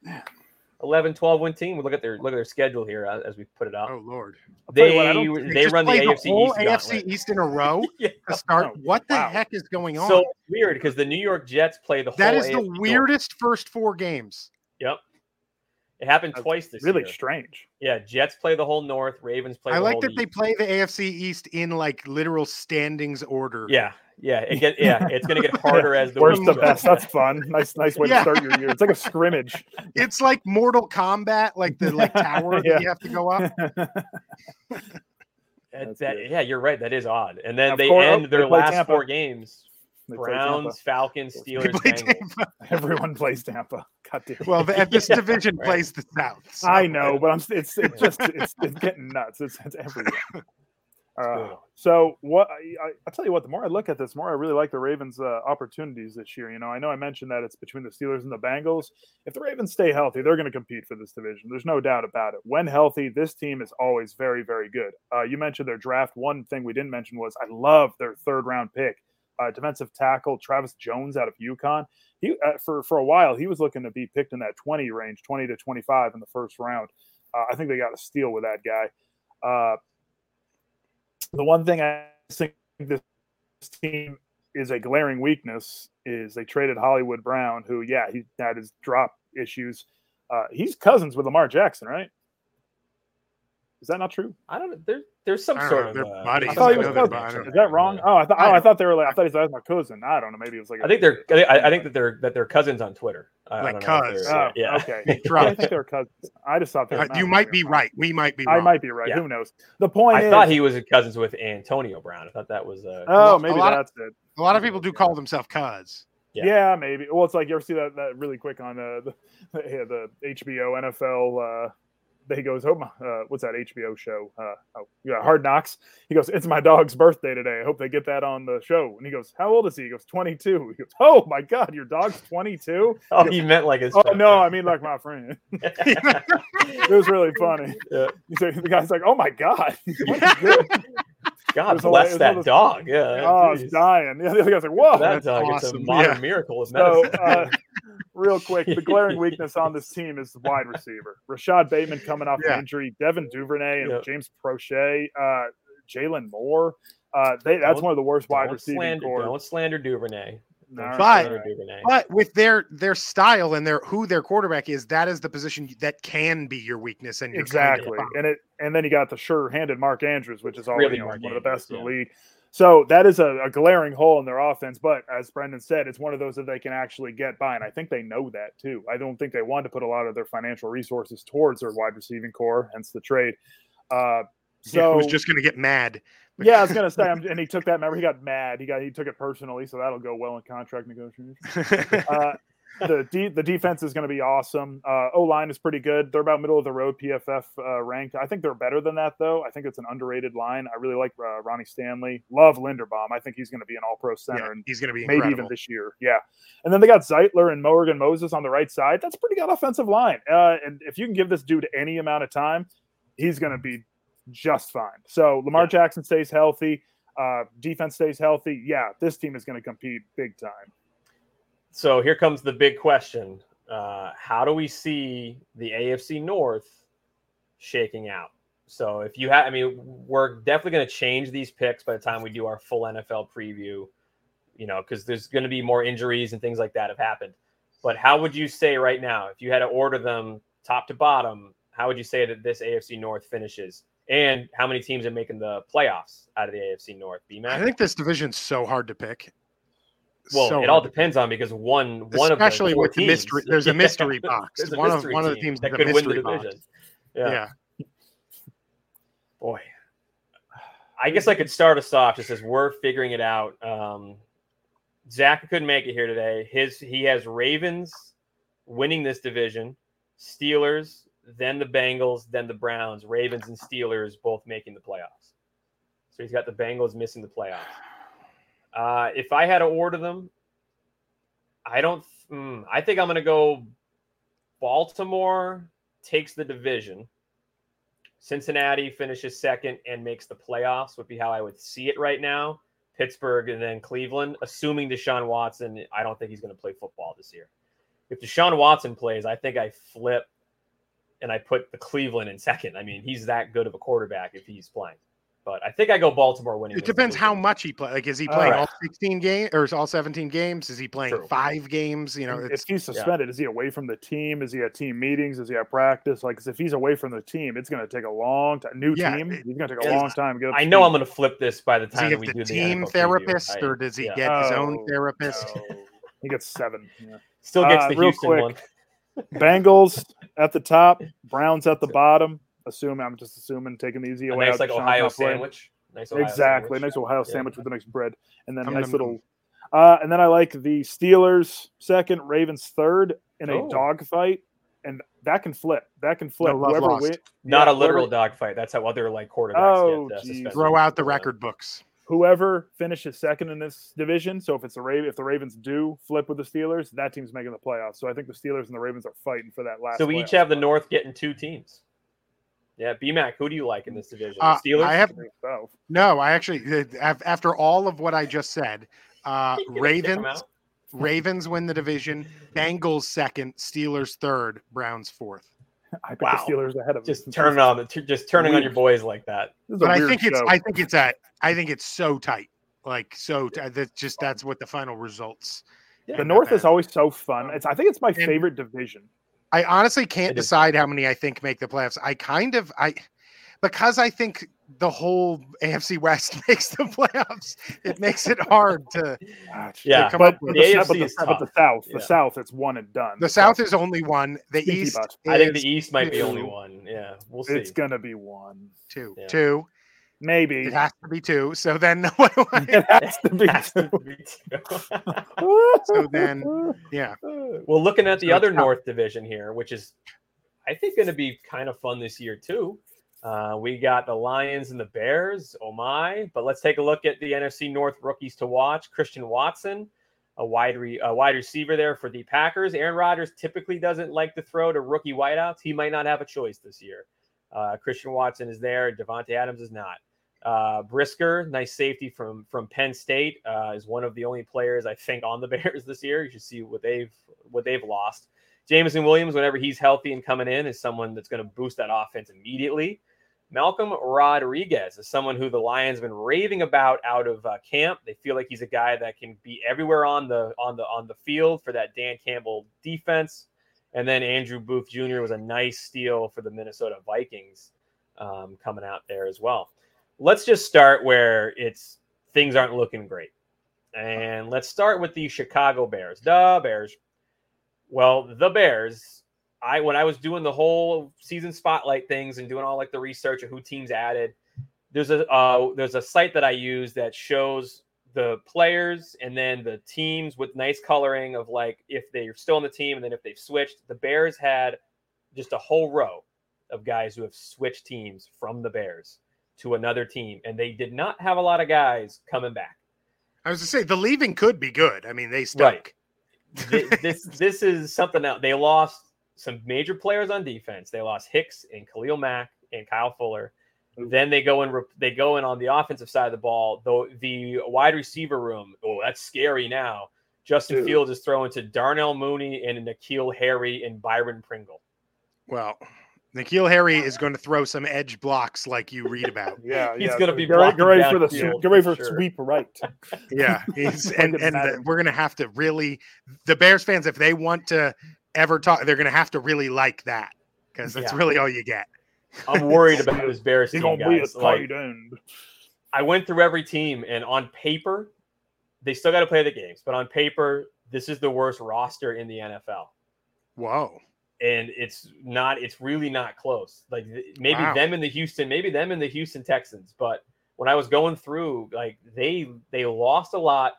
11, 12 win team. We look at their look at their schedule here as, as we put it up. Oh Lord, they what, they, they run the AFC the East, AFC East in a row yeah. to start. Oh, what the wow. heck is going on? So weird because the New York Jets play the whole that is AFC the weirdest North. first four games. Yep, it happened That's twice this really year. Really strange. Yeah, Jets play the whole North. Ravens play. The I like that East. they play the AFC East in like literal standings order. Yeah, yeah, it get yeah, it's gonna get harder as the worst the best. That's fun. Nice, nice way yeah. to start your year. It's like a scrimmage. It's like Mortal Kombat, like the like tower yeah. that you have to go up. that, yeah, you're right. That is odd. And then they course, end oh, their they last Tampa. four games. They Browns, Falcons, Steelers, Everyone plays Tampa. Well, at this yeah, division right. plays the South. So. I know, but I'm. It's, it's just it's, it's getting nuts. It's, it's everywhere. Uh, so what I, I tell you what, the more I look at this, more I really like the Ravens' uh, opportunities this year. You know, I know I mentioned that it's between the Steelers and the Bengals. If the Ravens stay healthy, they're going to compete for this division. There's no doubt about it. When healthy, this team is always very, very good. Uh, you mentioned their draft. One thing we didn't mention was I love their third round pick, uh, defensive tackle Travis Jones out of UConn. He uh, for for a while he was looking to be picked in that 20 range, 20 to 25 in the first round. Uh, I think they got a steal with that guy the one thing I think this team is a glaring weakness is they traded Hollywood Brown, who, yeah, he had his drop issues. Uh, he's cousins with Lamar Jackson, right? Is that not true? I don't know. There, there's some sort know, of. Uh, I thought he was cousin. Is that wrong? Oh, I thought. Oh, I thought they were like. I thought he was my cousin. I don't know. Maybe it was like. I think they're. I, I think that they're that they're cousins on Twitter. like cousins. Oh, yeah. Okay. I think they're cousins. I just thought they. Were uh, you might be right. We might be. Wrong. I might be right. Yeah. Who knows? The point. I is, thought he was cousins with Antonio Brown. I thought that was. Uh, oh, maybe that's of, it. A lot of people do call themselves cuz. Yeah. yeah. maybe. Well, it's like you ever see that, that really quick on uh, the the, the HBO NFL uh, he goes, "Oh my, uh, what's that HBO show? Uh, oh, yeah, Hard Knocks." He goes, "It's my dog's birthday today. I hope they get that on the show." And he goes, "How old is he?" He goes, "22." He goes, "Oh my god, your dog's 22." Oh, he, meant like his. Oh no, I mean like my friend. it was really funny. Yeah. He said, the guy's like, "Oh my god." God bless that those, dog. Yeah. Oh, it's dying. Yeah, the other guy's like, whoa. That dog, awesome. it's a modern yeah. miracle of medicine. So, uh, real quick, the glaring weakness on this team is the wide receiver. Rashad Bateman coming off yeah. an injury, Devin Duvernay and yep. James Proche, uh, Jaylon Moore. Uh, they, that's don't, one of the worst wide receiving slander, core. Don't slander Duvernay. No, but, but with their their style and their who their quarterback is, that is the position that can be your weakness and exactly. And it and then you got the sure-handed Mark Andrews, which is already really you know, one Andrews, of the best yeah. in the league. So that is a, a, glaring hole in their offense. But as Brendan said, it's one of those that they can actually get by. And I think they know that too. I don't think they want to put a lot of their financial resources towards their wide receiving core, hence the trade. Uh, so yeah, was just going to get mad. Yeah, I was going to say, and he took that. Remember, he got mad. He got he took it personally, so that'll go well in contract negotiations. Uh, the de- the defense is going to be awesome. Uh, o line is pretty good. They're about middle of the road PFF uh, ranked. I think they're better than that though. I think it's an underrated line. I really like uh, Ronnie Stanley. Love Linderbaum. I think he's going to be an All Pro center, yeah, and he's going to be maybe incredible. even this year. Yeah, and then they got Zeitler and Morgan Moses on the right side. That's pretty good offensive line. Uh, and if you can give this dude any amount of time, he's going to be just fine. So Lamar yeah. Jackson stays healthy. Uh, defense stays healthy. Yeah, this team is going to compete big time. So here comes the big question: uh, How do we see the AFC North shaking out? So if you have, I mean, we're definitely going to change these picks by the time we do our full NFL preview. You know, because there's going to be more injuries and things like that have happened. But how would you say right now, if you had to order them top to bottom, how would you say that this AFC North finishes? And how many teams are making the playoffs out of the AFC North? BMAC? I think this division's so hard to pick. Well, so it all depends on because one one especially of the with the mystery. There's a mystery box. a one mystery of one of the teams that could win the division. Box. Yeah. yeah. Boy, I guess I could start us off just as we're figuring it out. Um, Zach couldn't make it here today. His he has Ravens winning this division, Steelers, then the Bengals, then the Browns, Ravens and Steelers both making the playoffs. So he's got the Bengals missing the playoffs. Uh, if I had to order them, I don't. Mm, I think I'm going to go. Baltimore takes the division. Cincinnati finishes second and makes the playoffs. Would be how I would see it right now. Pittsburgh and then Cleveland, assuming Deshaun Watson. I don't think he's going to play football this year. If Deshaun Watson plays, I think I flip and I put the Cleveland in second. I mean, he's that good of a quarterback if he's playing. But I think I go Baltimore winning. It depends how much he plays. Like, is he playing all 16 games or is all 17 games? Is he playing True. five games? You know, if he's suspended, yeah. is he away from the team? Is he at team meetings? Is he at practice? Like, if he's away from the team, it's going to take a long time. New yeah, team, he's going to take a long time. I know I'm going to flip this by the time we the do the team therapist, preview. or does he yeah. get oh, his own oh, therapist? No. He gets seven. Still gets uh, the Houston quick, one. Bengals at the top, Browns at the bottom. Assuming I'm just assuming taking the easy away. Nice like Ohio sandwich. Nice Ohio exactly. Sandwich. Nice Ohio yeah. sandwich with the nice bread, and then I'm nice little. Uh, and then I like the Steelers second, Ravens third in a oh. dog fight, and that can flip. That can flip. No Whoever win, Not yeah, a literal dogfight. That's how other like quarterbacks oh, get uh, throw out the record books. Whoever finishes second in this division. So if it's the Raven, if the Ravens do flip with the Steelers, that team's making the playoffs. So I think the Steelers and the Ravens are fighting for that last. So we each have the North getting two teams. Yeah, BMAC, who do you like in this division? Uh, Steelers? I have no. I actually, after all of what I just said, uh, Ravens, Ravens win the division. Bengals second, Steelers third, Browns fourth. I picked wow. the Steelers ahead of just turning on the just turning weird. on your boys like that. But I think show. it's I think it's at I think it's so tight, like so t- that just that's what the final results. Yeah, the North is always so fun. It's I think it's my and, favorite division. I honestly can't decide how many I think make the playoffs. I kind of I because I think the whole AFC West makes the playoffs. It makes it hard to yeah. To come but, up with. The, AFC but, the, is but the South, yeah. the South, it's one and done. The, the South, South is only one. The East, I think the East might be only one. Yeah, we'll see. It's gonna be one, two, yeah. two. Maybe it has to be two. So then, what do I? It has to be two. so then, yeah. Well, looking at the so other North Division here, which is, I think, going to be kind of fun this year too. Uh, we got the Lions and the Bears. Oh my! But let's take a look at the NFC North rookies to watch. Christian Watson, a wide re, a wide receiver there for the Packers. Aaron Rodgers typically doesn't like to throw to rookie wideouts. He might not have a choice this year. Uh, Christian Watson is there. Davante Adams is not. Uh, Brisker, nice safety from from Penn State, uh, is one of the only players I think on the Bears this year. You should see what they've what they've lost. Jameson Williams, whenever he's healthy and coming in, is someone that's going to boost that offense immediately. Malcolm Rodriguez is someone who the Lions have been raving about out of uh, camp. They feel like he's a guy that can be everywhere on the on the on the field for that Dan Campbell defense. And then Andrew Booth Jr. was a nice steal for the Minnesota Vikings um, coming out there as well. Let's just start where it's things aren't looking great, and let's start with the Chicago Bears. The Bears. Well, the Bears I when I was doing the whole season spotlight things and doing all like the research of who teams added, there's a uh, there's a site that I use that shows the players and then the teams with nice coloring of like if they're still on the team and then if they've switched. The Bears had just a whole row of guys who have switched teams from the Bears to another team, and they did not have a lot of guys coming back. I was to say the leaving could be good. I mean, they stuck. Right. this this is something else. They lost some major players on defense. They lost Hicks and Khalil Mack and Kyle Fuller. Then they go in. They go in on the offensive side of the ball. Though the wide receiver room, oh, that's scary now. Justin Dude. Fields is throwing to Darnell Mooney and N'Keal Harry and Byron Pringle. Well, N'Keal Harry is going to throw some edge blocks like you read about. yeah, he's yeah. going to be get ready, get ready for the field, get ready for, sure. sweep right. yeah, he's and and the, we're going to have to really the Bears fans if they want to ever talk, they're going to have to really like that because that's yeah. really all you get. I'm worried about this Bears team, guys. Like, I went through every team, and on paper, they still got to play the games, but on paper, this is the worst roster in the NFL. Whoa. And it's not, it's really not close. Like maybe wow. them in the Houston, maybe them in the Houston Texans. But when I was going through, like they they lost a lot,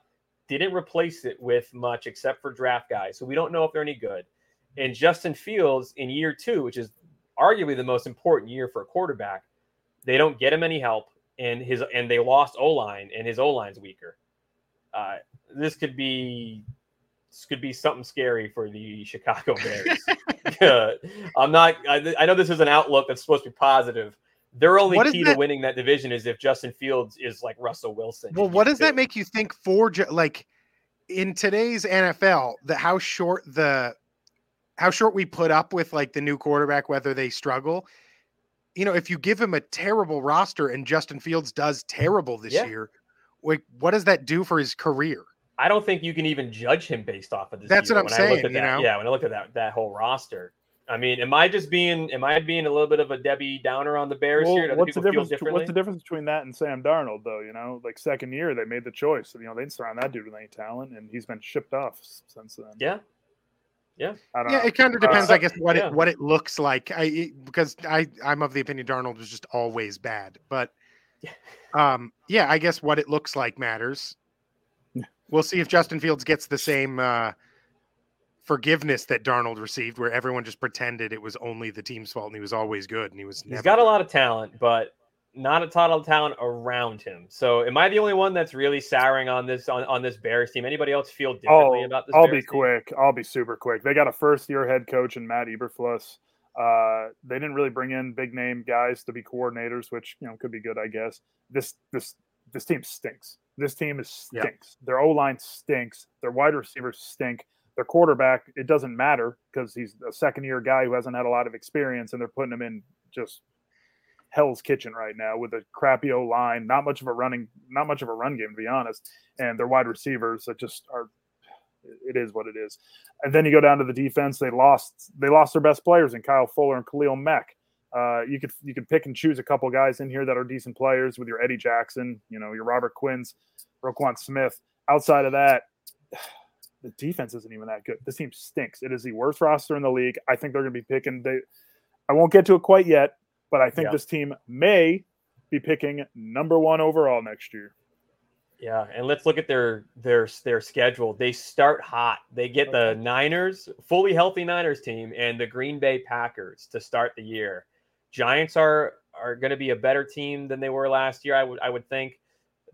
didn't replace it with much except for draft guys. So we don't know if they're any good. And Justin Fields in year two, which is arguably the most important year for a quarterback, they don't get him any help, and his and they lost O line, and his O line's weaker. Uh, this could be this could be something scary for the Chicago Bears. I'm not. I, I, know this is an outlook that's supposed to be positive. Their only key that, to winning that division is if Justin Fields is like Russell Wilson. Well, what does that make you think for like in today's NFL that how short the how short we put up with like the new quarterback, whether they struggle. You know, if you give him a terrible roster and Justin Fields does terrible this yeah. year, like what does that do for his career? I don't think you can even judge him based off of this. That's year. what I'm when saying. you that, know? yeah, when I look at that that whole roster, I mean, am I just being am I being a little bit of a Debbie Downer on the Bears well, here? what's the difference? What's the difference between that and Sam Darnold, though? You know, like second year they made the choice. You know, they didn't surround that dude with any talent, and he's been shipped off since then. Yeah, yeah, yeah. Know. It kind of depends, uh, I guess, what yeah. it what it looks like. I because I I'm of the opinion Darnold was just always bad, but um, yeah, I guess what it looks like matters. We'll see if Justin Fields gets the same uh, forgiveness that Darnold received, where everyone just pretended it was only the team's fault and he was always good and he was. He's got good. a lot of talent, but not a total talent around him. So am I the only one that's really souring on this on, on this Bears team? Anybody else feel differently oh, about this? I'll Bears be team? quick. I'll be super quick. They got a first year head coach in Matt Eberflus. Uh, they didn't really bring in big name guys to be coordinators, which you know could be good, I guess. This this this team stinks. This team is stinks. Yeah. Their O line stinks. Their wide receivers stink. Their quarterback, it doesn't matter because he's a second year guy who hasn't had a lot of experience, and they're putting him in just Hell's Kitchen right now with a crappy O line, not much of a running, not much of a run game to be honest, and their wide receivers that just are. It is what it is, and then you go down to the defense. They lost. They lost their best players in Kyle Fuller and Khalil Mack. Uh, you could you could pick and choose a couple guys in here that are decent players with your Eddie Jackson, you know, your Robert Quinns, Roquan Smith. Outside of that, the defense isn't even that good. This team stinks. It is the worst roster in the league. I think they're going to be picking. They, I won't get to it quite yet, but I think yeah. this team may be picking number one overall next year. Yeah, and let's look at their their their schedule. They start hot. They get the Niners, fully healthy Niners team, and the Green Bay Packers to start the year. Giants are are going to be a better team than they were last year. I would I would think.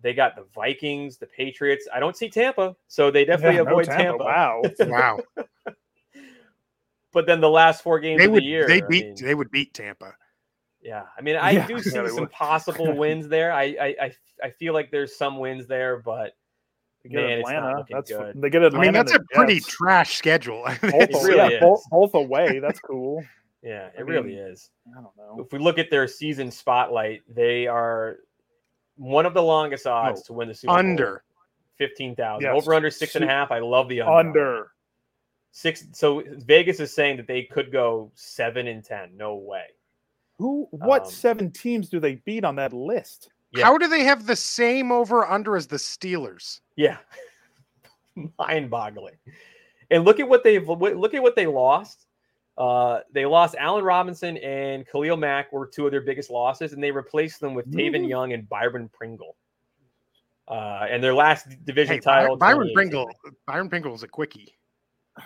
They got the Vikings, the Patriots. I don't see Tampa, so they definitely yeah, avoid no Tampa. Tampa. Wow, wow. but then the last four games they of would, the year, they beat I mean, they would beat Tampa. Yeah, I mean, I Yeah. do see Yeah, some would. possible wins there. I, I, I, I feel like there's some wins there, but They get Man, it's not Atlanta. looking That's good. they get I Atlanta. mean, that's a and pretty Jets. trash schedule. both, really yeah, both, both away. That's cool. yeah, I it really is. I don't know. If we look at their season spotlight, they are one of the longest oh, odds Oh, to win the Super Bowl. Under. fifteen thousand. Yes. Over under six and a Su- half. I love the under. Under. six. So Vegas is saying that they could go seven and ten. No way. Who? What Um, seven teams do they beat on that list? Yeah. How do they have the same over under as the Steelers? Yeah, mind-boggling. And look at what they've look at what they lost. Uh, they lost Allen Robinson and Khalil Mack were two of their biggest losses, and they replaced them with Tavon Mhm. Young and Byron Pringle. Uh, and their last division Hey, title, By- Byron Pringle. Byron Pringle is a quickie.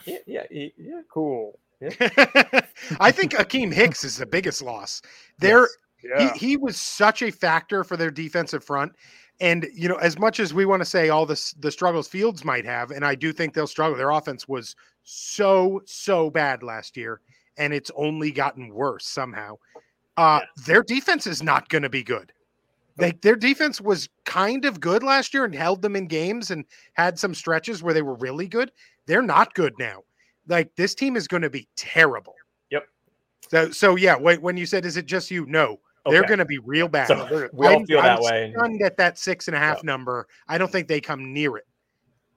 Yeah, yeah, yeah. Cool. I think Akiem Hicks is the biggest loss. There, Yeah. he, he was such a factor for their defensive front. And you know, as much as we want to say all this the struggles Fields might have, and I do think they'll struggle, their offense was so, so bad last year, and it's only gotten worse somehow. Uh their defense is not gonna be good. They, their defense was kind of good last year and held them in games and had some stretches where they were really good. They're not good now. Like this team is going to be terrible. Yep. So so yeah, wait, when you said is it just you? No, they're going to be real bad. So we all I'm- feel that I'm way. and- Stunned at that six and a half Yeah. number. I don't think they come near it.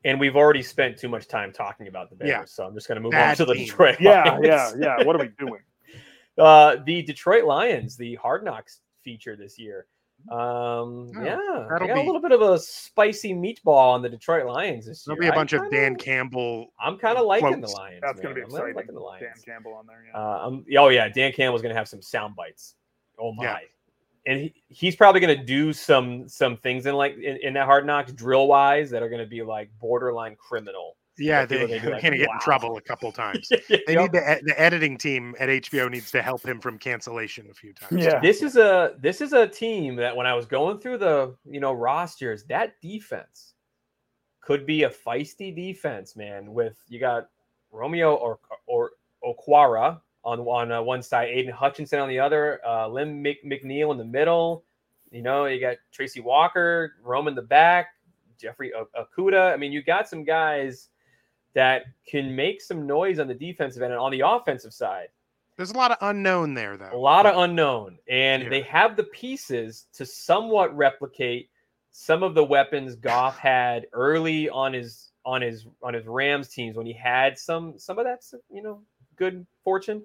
and we've already spent too much time talking about the Bears, Yeah. so I'm just going to move Bad on to the team. Detroit. yeah, Lions. yeah, yeah. What are we doing? Uh, the Detroit Lions, the Hard Knocks feature this year. Um, Oh, yeah, that'll got a little bit of a spicy meatball on the Detroit Lions this year. There'll be a bunch of kinda- Dan Campbell. I'm kind of liking quotes. the Lions. That's going to be I'm exciting. liking the Lions. Dan Campbell on there. Yeah. Uh, um, oh yeah, Dan Campbell's going to have some sound bites. Oh my. Yeah. And he, he's probably going to do some some things in like in, in that hard knocks drill wise that are going to be like borderline criminal. Yeah, people they, are gonna be are like, going to get "Wow." in trouble a couple times. They They need the, the editing team at HBO needs to help him from cancellation a few times. Yeah. this is a this is a team that when I was going through the you know rosters, that defense could be a feisty defense, man. With you got Romeo or or Okwara on on uh, one side, Aidan Hutchinson on the other, uh, Lim Mc, McNeil in the middle. You know, you got Tracy Walker, Roman the back, Jeffrey O- Okudah. I mean, you got some guys that can make some noise on the defensive end and on the offensive side There's a lot of unknown there, though. a though. lot of unknown and Yeah. they have the pieces to somewhat replicate some of the weapons Goff had early on his on his on his Rams teams when he had some some of that you know good fortune.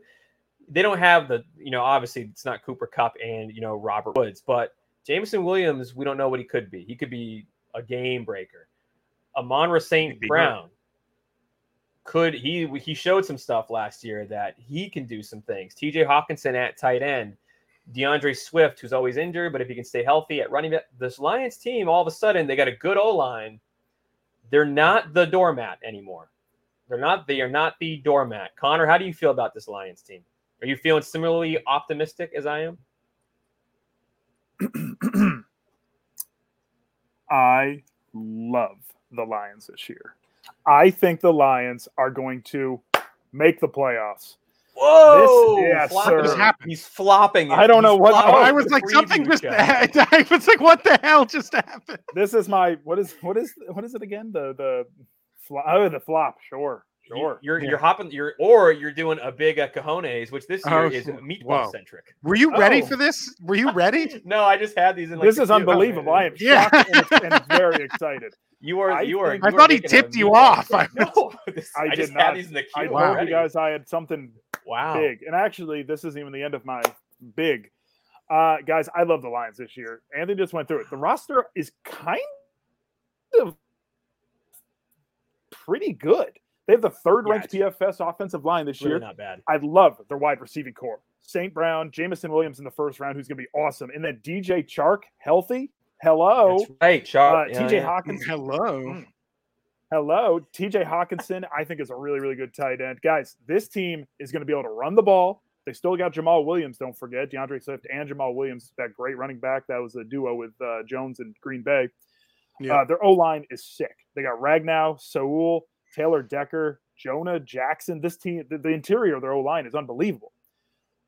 They don't have the you know obviously it's not Cooper Kupp and you know Robert Woods, but Jameson Williams we don't know what he could be. He could be a game breaker. Amon-Ra St. Could be Brown could he he showed some stuff last year that he can do some things. TJ Hockenson at tight end, D'Andre Swift, who's always injured, but if he can stay healthy at running back, this Lions team all of a sudden they got a good O line. They're not the doormat anymore. They're not. They are not the doormat. Connor, how do you feel about this Lions team? Are you feeling similarly optimistic as I am? I love the Lions this year. I think the Lions are going to make the playoffs. Whoa! yes, flopping sir. it. He's flopping. It. I don't know what- Oh, I was like, something just. show. I was like, what the hell just happened? This is my what is what is what is it again? The the flo- oh the flop. Sure, sure. You're Yeah. you're hopping. You're or you're doing a big uh, cojones, which this year Oh, is whoa. meatball centric. Were you ready Oh. for this? Were you ready? No, I just had these in. Like this is unbelievable. I am Yeah. shocked and, and very excited. You are. I you are. think- I you are thought he tipped you meatball off. centric- No, this- I I, did just not. had these in the queue. I Wow. told you guys I had something Wow. big. And actually, this isn't even the end of my big. Uh, guys, I love the Lions this year. Anthony just went through it. The roster is kind of pretty good. They have the third ranked Yeah, PFF offensive line this It's really year. not bad. I love their wide receiving core. St. Brown, Jameson Williams in the first round, who's going to be awesome. And then DJ Chark, healthy. Hello. That's right, Uh, Yeah, TJ yeah. Hawkins, Hello. Hello, TJ Hockenson. I think is a really, really good tight end. Guys, this team is going to be able to run the ball. They still got Jamaal Williams. Don't forget D'Andre Swift and Jamaal Williams. That great running back. That was a duo with uh, Jones and Green Bay. Yeah. Uh, their O line is sick. They got Ragnow, Sewell, Taylor Decker, Jonah Jackson. This team, the, the interior of their O line is unbelievable.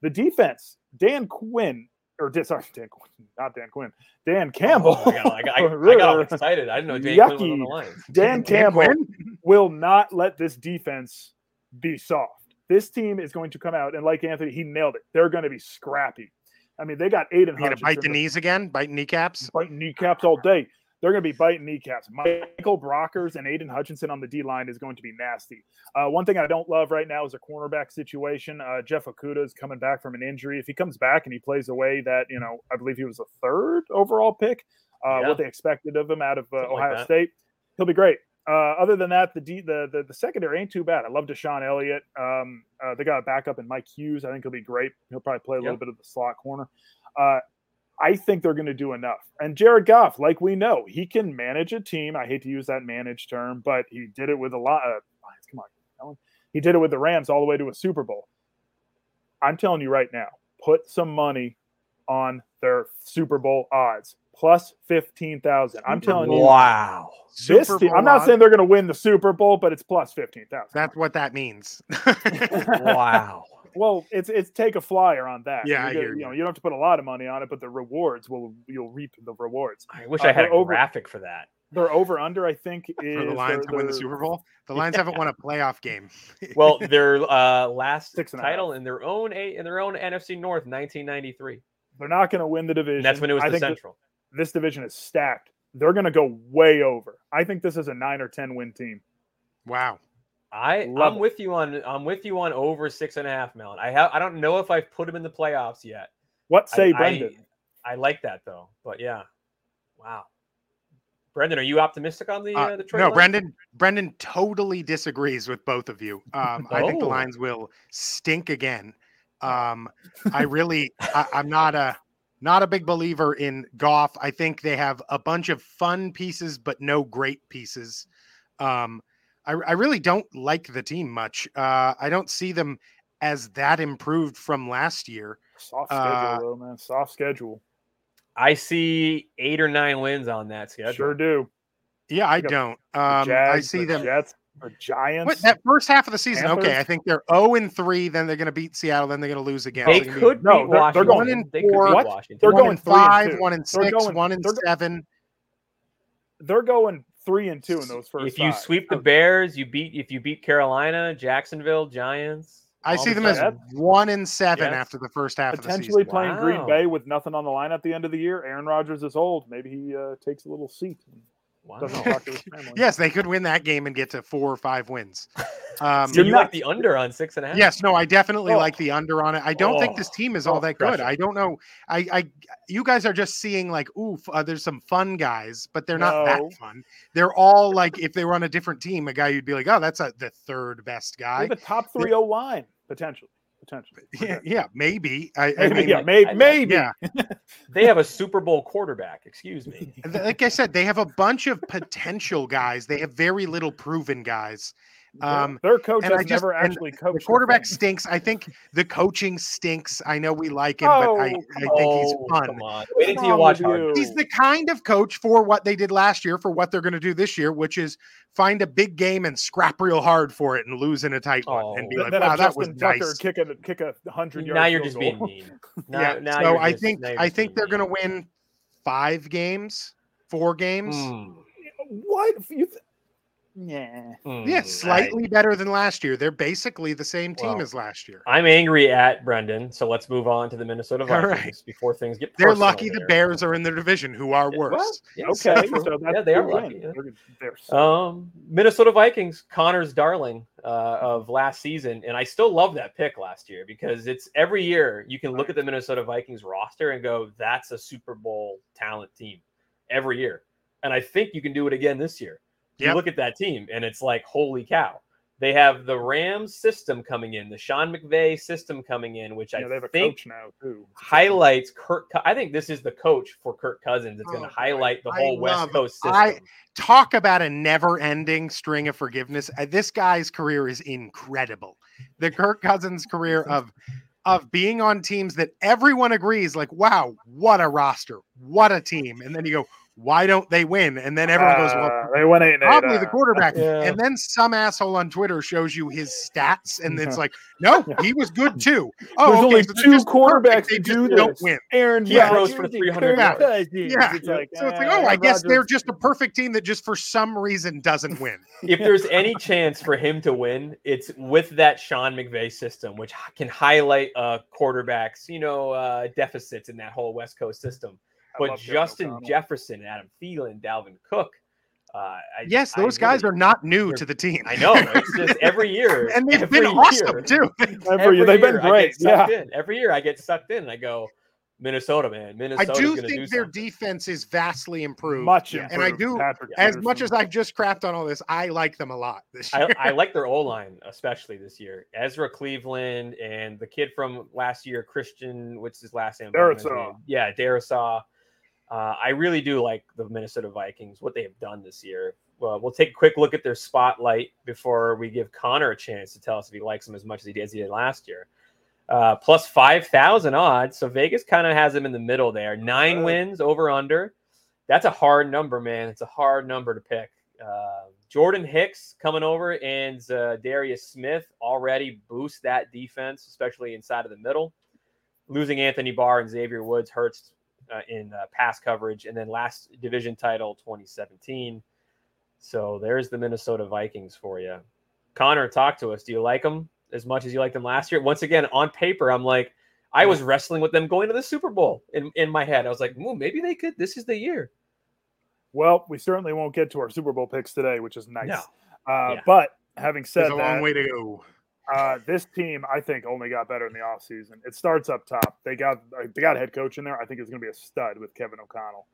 The defense, Dan Quinn or Dan, sorry, Dan, not Dan Quinn, Dan oh, Campbell. Oh, I, got, I, got, I got all excited. I didn't know Dan Yucky. Quinn was on the line. Dan, Dan Campbell will not let this defense be soft. This team is going to come out and, like Anthony, he nailed it. They're going to be scrappy. I mean, they got Aidan. Going to bite the knees again, biting kneecaps, biting kneecaps all day. They're going to be biting kneecaps. Michael Brockers and Aidan Hutchinson on the D line is going to be nasty. Uh, one thing I don't love right now is a cornerback situation. Uh, Jeff Okudah is coming back from an injury. If he comes back and he plays the way that you know, I believe he was a third overall pick. Uh, yeah. What they expected of him out of uh, Ohio like State, he'll be great. Uh, other than that, the, D, the, the the secondary ain't too bad. I love DeShon Elliott. Um, uh, they got a backup in Mike Hughes. I think he'll be great. He'll probably play a little bit of the slot corner. Uh, I think they're going to do enough. And Jared Goff, like we know, he can manage a team. I hate to use that manage term, but he did it with a lot. Of, come on, he did it with the Rams all the way to a Super Bowl. I'm telling you right now, put some money on their Super Bowl odds plus 15,000. I'm telling you. Wow. This team, I'm not saying they're going to win the Super Bowl, but it's plus 15,000. That's what that means. wow. Well, it's it's take a flyer on that. Yeah, you, you know, you don't have to put a lot of money on it, but the rewards will you'll reap the rewards. I wish uh, I had a over, graphic for that. They're over under, I think, is for the Lions to win the Super Bowl. The Lions yeah. haven't won a playoff game. well, their uh, last Six title in their own a in their own NFC North, 1993. They're not going to win the division. And that's when it was I the Central this division is stacked. They're going to go way over. I think this is a nine or ten win team. Wow. I Love I'm it. with you on I'm with you on over six and a half, Melon. I have I don't know if I've put him in the playoffs yet. What say I, Brendan? I, I, like that though, but yeah, wow. Brendan, are you optimistic on the uh, uh, the trade? No, Brendan. Brendan totally disagrees with both of you. Um, oh. I think the oh. lines will stink again. Um, I really, I, I'm not a not a big believer in Goff. I think they have a bunch of fun pieces, but no great pieces. Um, I, I really don't like the team much. Uh, I don't see them as that improved from last year. Soft schedule, uh, though, man. Soft schedule. I see eight or nine wins on that schedule. Sure do. Yeah, I don't. Um, Jags, I see them. Jets, or Giants. What, that first half of the season, Panthers? okay. I think they're 0 and 3, then they're going to beat Seattle, then they're going to lose again. They so could be, no, they're, they're, going in they four. What? They're going five, and one and 6 going, one and seven. They're going three and two in those first. If you five. sweep the Bears, you beat. If you beat Carolina, Jacksonville, Giants. I see them as one and seven yes. after the first half. Potentially playing wow. Green Bay with nothing on the line at the end of the year. Aaron Rodgers is old. Maybe he uh, takes a little seat. Wow. yes, they could win that game and get to four or five wins. Um, so you like the under on six and a half? Yes, no, I definitely oh. like the under on it. I don't oh. think this team is all oh, that good. I don't know. I, I, you guys are just seeing like, ooh, uh, there's some fun guys, but they're not no. that fun. They're all like, if they were on a different team, a guy you'd be like, oh, that's a, the third best guy. They're the top three O line potentially potentially. Yeah, yeah, maybe. I, maybe, I mean, yeah, maybe, maybe. Yeah. they have a Super Bowl quarterback. Excuse me. Like I said, they have a bunch of potential guys. They have very little proven guys. Um, their coach has just, never actually coached. The quarterback stinks. I think the coaching stinks. I know we like him, oh, but I, I think oh, he's fun. Come. Wait until you watch you. He's the kind of coach for what they did last year, for what they're going to do this year, which is find a big game and scrap real hard for it and lose in a tight oh, one and be like, "Wow, that was Tucker nice." Kick a kick a hundred Now you're just being mean. Now, yeah. Now so I just, think I think they're going to win five games, four games. Mm. What you? Th- yeah. Mm, yeah, slightly I, better than last year. They're basically the same team well, as last year. I'm angry at Brendan, so let's move on to the Minnesota Vikings right. before things get. They're lucky there. the Bears are in their division, who are worse. Well, yes, okay, so yeah, they are lucky. Um, Minnesota Vikings, Connor's darling uh, of last season, and I still love that pick last year because it's every year you can look at the Minnesota Vikings roster and go, "That's a Super Bowl talent team," every year, and I think you can do it again this year you yep. look at that team and it's like, holy cow. They have the Rams system coming in, the Sean McVay system coming in, which yeah, I think now too. highlights Kirk. I think this is the coach for Kirk Cousins. It's oh, going to highlight the whole West Coast system. I talk about a never-ending string of forgiveness. Uh, this guy's career is incredible. The Kirk Cousins career of of being on teams that everyone agrees, like, wow, what a roster, what a team, and then you go, Why don't they win? And then everyone goes, well, Uh, they went eight and eight. probably uh, the quarterback. Yeah. And then some asshole on Twitter shows you his stats, and it's like, no, he was good too. Oh, There's okay, only so two quarterbacks perfect. They to just do don't win. Aaron Yeah. throws for Rodgers and 300 Kirk yards. Yeah. It's like, So it's like, uh, oh, I Aaron guess they're just a perfect team that just for some reason doesn't win. if there's any chance for him to win, it's with that Sean McVay system, which can highlight uh, quarterbacks, you know, uh, deficits in that whole West Coast system. I But Justin O'Connell. Jefferson, Adam Thielen, Dalvin Cook. Uh, I, Yes, I those guys really- are not new to the team. I know. It's just every year, and they've been awesome year- too. Every, year, they've been great. Yeah. in. Every year I get sucked in and I go, Minnesota, man. Minnesota. I do think do their something. defense is vastly improved. Much Yeah. And I do- Patrick As much as I've just crapped on all this, I like them a lot this I, year. I like their O line, especially this year. Ezra Cleveland and the kid from last year, Christian, what's his last name? Darrisaw. Yeah, Darrisaw. Uh, I really do like the Minnesota Vikings, what they have done this year. Well, we'll take a quick look at their spotlight before we give Connor a chance to tell us if he likes them as much as he did, as he did last year. Uh, plus 5,000 odds. So Vegas kind of has them in the middle there. Nine wins over under. That's a hard number, man. It's a hard number to pick. Uh, Jordan Hicks coming over and uh, Darius Smith already boost that defense, especially inside of the middle. Losing Anthony Barr and Xavier Woods hurts uh, in uh, pass coverage, and then last division title 2017. So there's the Minnesota Vikings for you. Connor, talk to us. Do you like them as much as you liked them last year? Once again, on paper, I'm like, I was wrestling with them going to the Super Bowl in, in my head. I was like, well, maybe they could. This is the year. Well, we certainly won't get to our Super Bowl picks today, which is nice. No. Uh, Yeah. But having said There's a that, long way to go. Uh, this team, I think, only got better in the offseason. It starts up top. They got uh, they got a head coach in there. I think it's going to be a stud with Kevin O'Connell.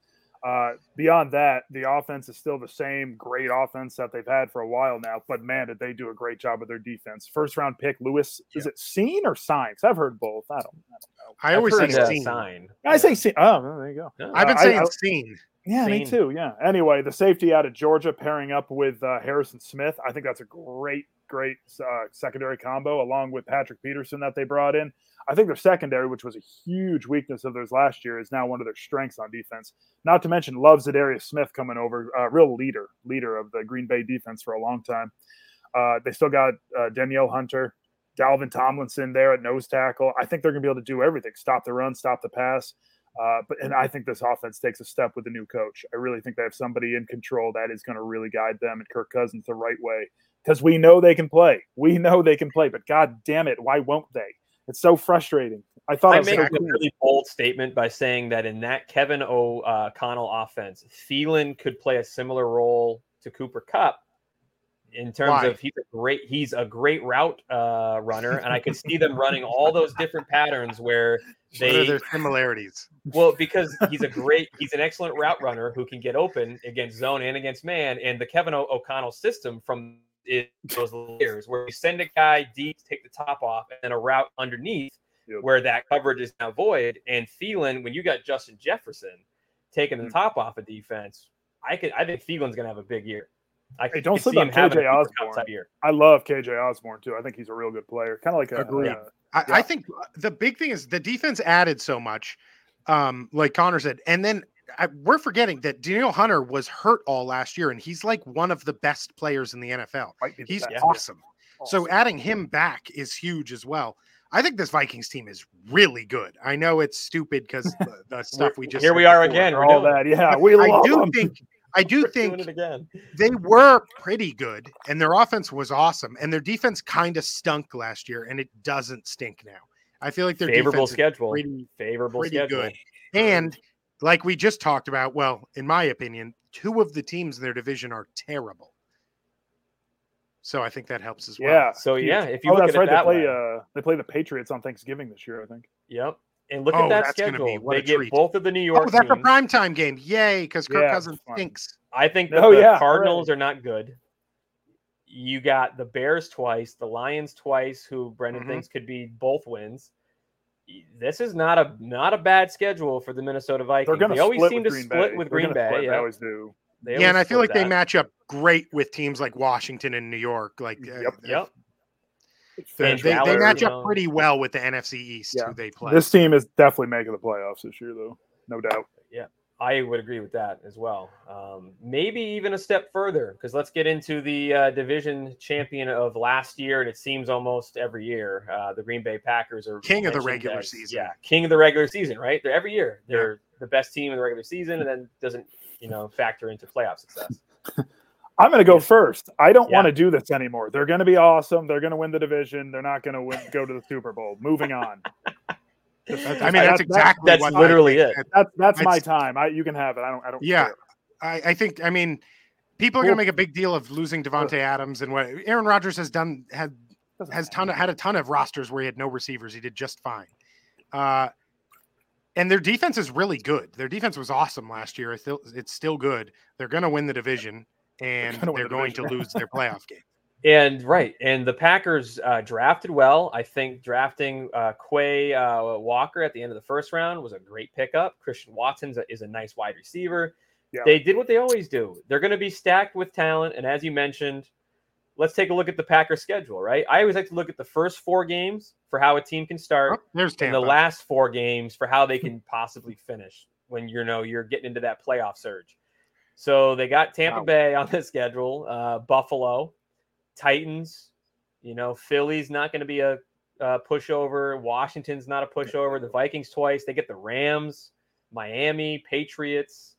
Uh, beyond that, the offense is still the same great offense that they've had for a while now. But man, did they do a great job with their defense. First round pick, Lewis. Is it Seen or Signs? I've heard both. I don't, I don't know. I always say a seen. sign. I say Seen. Oh, well, there you go. Yeah. I've been Uh, saying I- seen. Yeah, me too. Yeah. Anyway, the safety out of Georgia pairing up with uh, Harrison Smith, I think that's a great, great uh, secondary combo, along with Patrick Peterson that they brought in. I think their secondary, which was a huge weakness of theirs last year, is now one of their strengths on defense. Not to mention, loves Za'Darius Smith coming over, uh, real leader, leader of the Green Bay defense for a long time. Uh, they still got uh, Danielle Hunter, Dalvin Tomlinson there at nose tackle. I think they're going to be able to do everything: stop the run, stop the pass. Uh, but and I think this offense takes a step with the new coach. I really think they have somebody in control that is going to really guide them and Kirk Cousins the right way because we know they can play. We know they can play, but God damn it, why won't they? It's so frustrating. I thought I it was so a cool. really bold statement by saying that in that Kevin O'Connell offense, Thielen could play a similar role to Cooper Kupp in terms Why? of he's a great he's a great route uh, runner, and I could see them running all those different patterns where What are they their similarities? well because he's a great he's an excellent route runner who can get open against zone and against man, and the Kevin o- O'Connell system from it, those layers where you send a guy deep, take the top off, and then a route underneath Yep. where that coverage is now void. And Thielen, when you got Justin Jefferson taking the Mhm. top off of defense, I could I think Thielen's gonna have a big year. I Hey, don't could see on him having a KJ Cooper Osborne. type year. I love KJ Osborne too. I think he's a real good player. Kind of like a, Agreed. uh, I, Yeah. I think the big thing is the defense added so much, um, like Connor said, and then I, we're forgetting that Danielle Hunter was hurt all last year, and he's like one of the best players in the NFL. might be the He's best. awesome. So adding him back is huge as well. I think this Vikings team is really good. I know it's stupid because the, the stuff we just Here we are before. again. All that, yeah, we I do them. think I do we're think again. they were pretty good and their offense was awesome and their defense kind of stunk last year and it doesn't stink now. I feel like their Favorable schedule. pretty Favorable pretty schedule. good. and like we just talked about, well, in my opinion, two of the teams in their division are terrible. So I think that helps as well. Yeah. So yeah, if you oh, look that's at right. it that they play. way, Uh, they play the Patriots on Thanksgiving this year. I think. yep. And look Oh, at that that's gonna be- schedule. They get treat. both of the New York Oh, that's a teams. primetime game. Yay, because Kirk Yeah, Cousins fun. stinks. I think that Oh, the yeah, Cardinals are not good. You got the Bears twice, the Lions twice, who Brendan Mhm. thinks could be both wins. This is not a not a bad schedule for the Minnesota Vikings. They're going to always split seem with to Green split Bay. with They're Green Bay. split. They Yeah, always do. They Yeah, always and I feel split like they match up great with teams like Washington and New York. Like, uh, Yep. Yep. they, they, they match up know. pretty well with the NFC East Yeah. who they play. This team is definitely making the playoffs this year, though, no doubt. I would agree with that as well. Um, maybe even a step further because let's get into the uh, division champion of last year, and it seems almost every year uh, the Green Bay Packers are king of the regular as- season. Yeah, king of the regular season, right? They're every year they're the best team in the regular season, and then doesn't you know factor into playoff success. I'm going to go first. I don't Yeah. want to do this anymore. They're going to be awesome. They're going to win the division. They're not going to win, go to the Super Bowl. Moving on. That's- I mean, that's exactly That's what literally I it. that- That's that's my time. I, you can have it. I don't. I don't. Yeah. care. I, I think. I mean, people are Cool. going to make a big deal of losing Davante Adams and what Aaron Rodgers has done. Had has ton of, had a ton of rosters where he had no receivers. He did just fine. Uh, and their defense is really good. Their defense was awesome last year. It's still, it's still good. They're going to win the division, and they're the going to lose their playoff game. And right, and the Packers uh, drafted well. I think drafting uh, Quay uh, Walker at the end of the first round was a great pickup. Christian Watson is a nice wide receiver. Yeah. They did what they always do. They're going to be stacked with talent, and as you mentioned, let's take a look at the Packers schedule. Right, I always like to look at the first four games for how a team can start, Oh, there's and Tampa. the last four games for how they can possibly finish when you know you're getting into that playoff surge. So they got Tampa Wow. Bay on the schedule, uh, Buffalo, Titans. You know, Philly's not going to be a, uh pushover. Washington's not a pushover. The Vikings twice. They get the Rams, Miami, Patriots.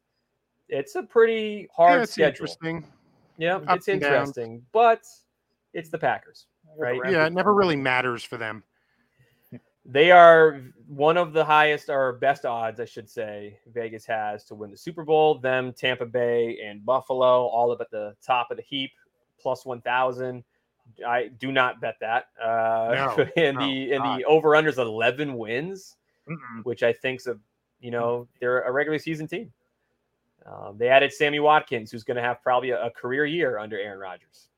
It's a pretty Yeah, hard it's schedule. interesting. Yeah, Up it's and down. interesting, but it's the Packers. I got the Right. Yeah, it never really matters for them. They are one of the highest or best odds, I should say, Vegas has to win the Super Bowl. Them, Tampa Bay, and Buffalo, all up at the top of the heap, plus one thousand. I do not bet that. Uh, No, and no, the and God. the over under is eleven wins, Mm-mm. which I think's a you know they're a regular season team. Um, they added Sammy Watkins, who's going to have probably a, a career year under Aaron Rodgers.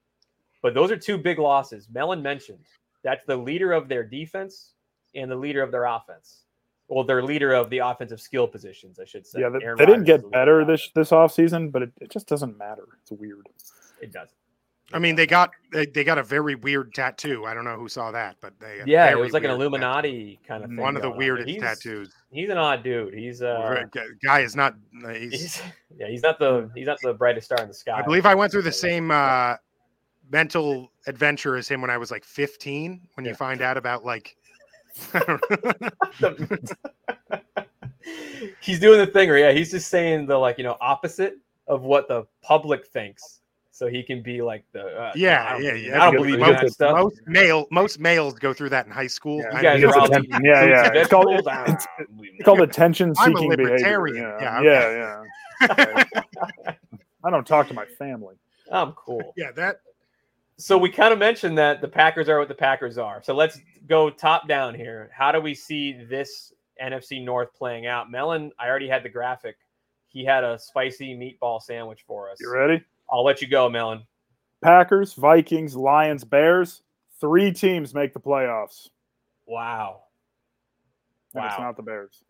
But those are two big losses. Melon mentioned that's the leader of their defense and the leader of their offense. Well, their leader of the offensive skill positions, I should say. Yeah, they, Aaron they didn't Rodgers the get better this this off season, but it, it just doesn't matter. It's weird. It doesn't. I mean, they got they, they got a very weird tattoo. I don't know who saw that, but they Yeah, it was like an weird tattoo. Illuminati kind of thing. One of the weirdest He's- tattoos. He's an odd dude. He's uh, guy is not. He's, he's, yeah, he's not the he's not the brightest star in the sky. I believe I went through the same uh, mental adventure as him when I was like 15. When you find out about like, I don't know. he's doing the thing where yeah, he's just saying the like you know opposite of what the public thinks, so he can be like the uh, Yeah, I yeah, believe- yeah. I don't believe good. in that Most- stuff. most male most males go through that in high school. Yeah. You guys are all attention. eating Yeah, yeah. It's called- vegetables? it's- I don't believe in It's called attention seeking behavior. libertarian. Yeah, Yeah, yeah, yeah. I don't talk to my family. I'm cool. yeah, that So we kind of mentioned that the Packers are what the Packers are. So let's go top down here. How do we see this NFC North playing out? Melon, I already had the graphic. He had a spicy meatball sandwich for us. You ready? I'll let you go, Melon. Packers, Vikings, Lions, Bears. Three teams make the playoffs. Wow. And it's Wow. not the Bears.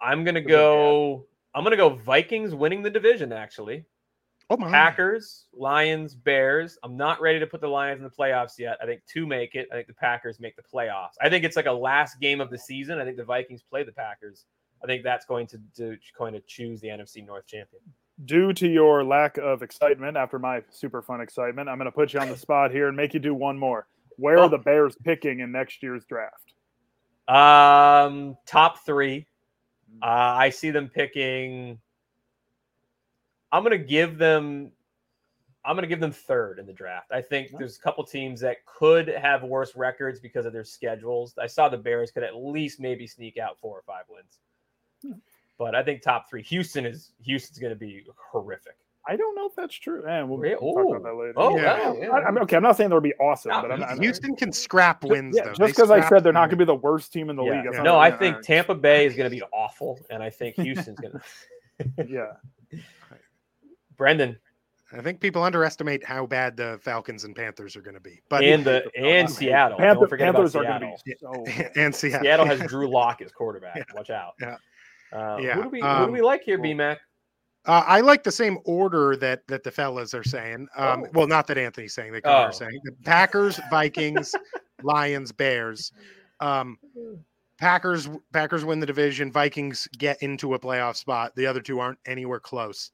I'm gonna Good go. I'm gonna go Vikings winning the division. Actually, oh my Packers, Lions, Bears. I'm not ready to put the Lions in the playoffs yet. I think two make it. I think the Packers make the playoffs. I think it's like a last game of the season. I think the Vikings play the Packers. I think that's going to do, going to choose the NFC North champion. Due to your lack of excitement after my super fun excitement, I'm going to put you on the spot here and make you do one more. Where Oh. are the Bears picking in next year's draft? Um, top three. Uh, I see them picking. I'm gonna give them. I'm gonna give them third in the draft. I think there's a couple teams that could have worse records because of their schedules. I saw the Bears could at least maybe sneak out four or five wins. But I think top three. Houston is Houston's gonna be horrific. I don't know if that's true. And we'll Re- talk about that oh. later. Oh, Yeah. wow, yeah. I, am okay. I'm not saying they'll be awesome, No, but I'm, I'm Houston can scrap Just- wins yeah, though. just because I said they're not going to be be. the worst team in the Yeah. league. it's Yeah. No, I think Tampa Bay is gonna be awful, and I think Houston's gonna. Yeah, Brendan I think people underestimate how bad the Falcons and Panthers are going to be, but and the and Falcons. Seattle. Panther, Don't forget Panthers about Seattle. going to be so. and Seattle. Seattle has Drew Lock as quarterback. Yeah. Watch out. Yeah. Uh, Yeah, Who do we who um, do we like here, well- BMAC? Uh, I like the same order that that the fellas are saying. Um, Oh. Well, not that Anthony's saying. That Oh. is saying. The Packers, Vikings, Lions, Bears. Um, Packers Packers win the division. Vikings get into a playoff spot. The other two aren't anywhere close.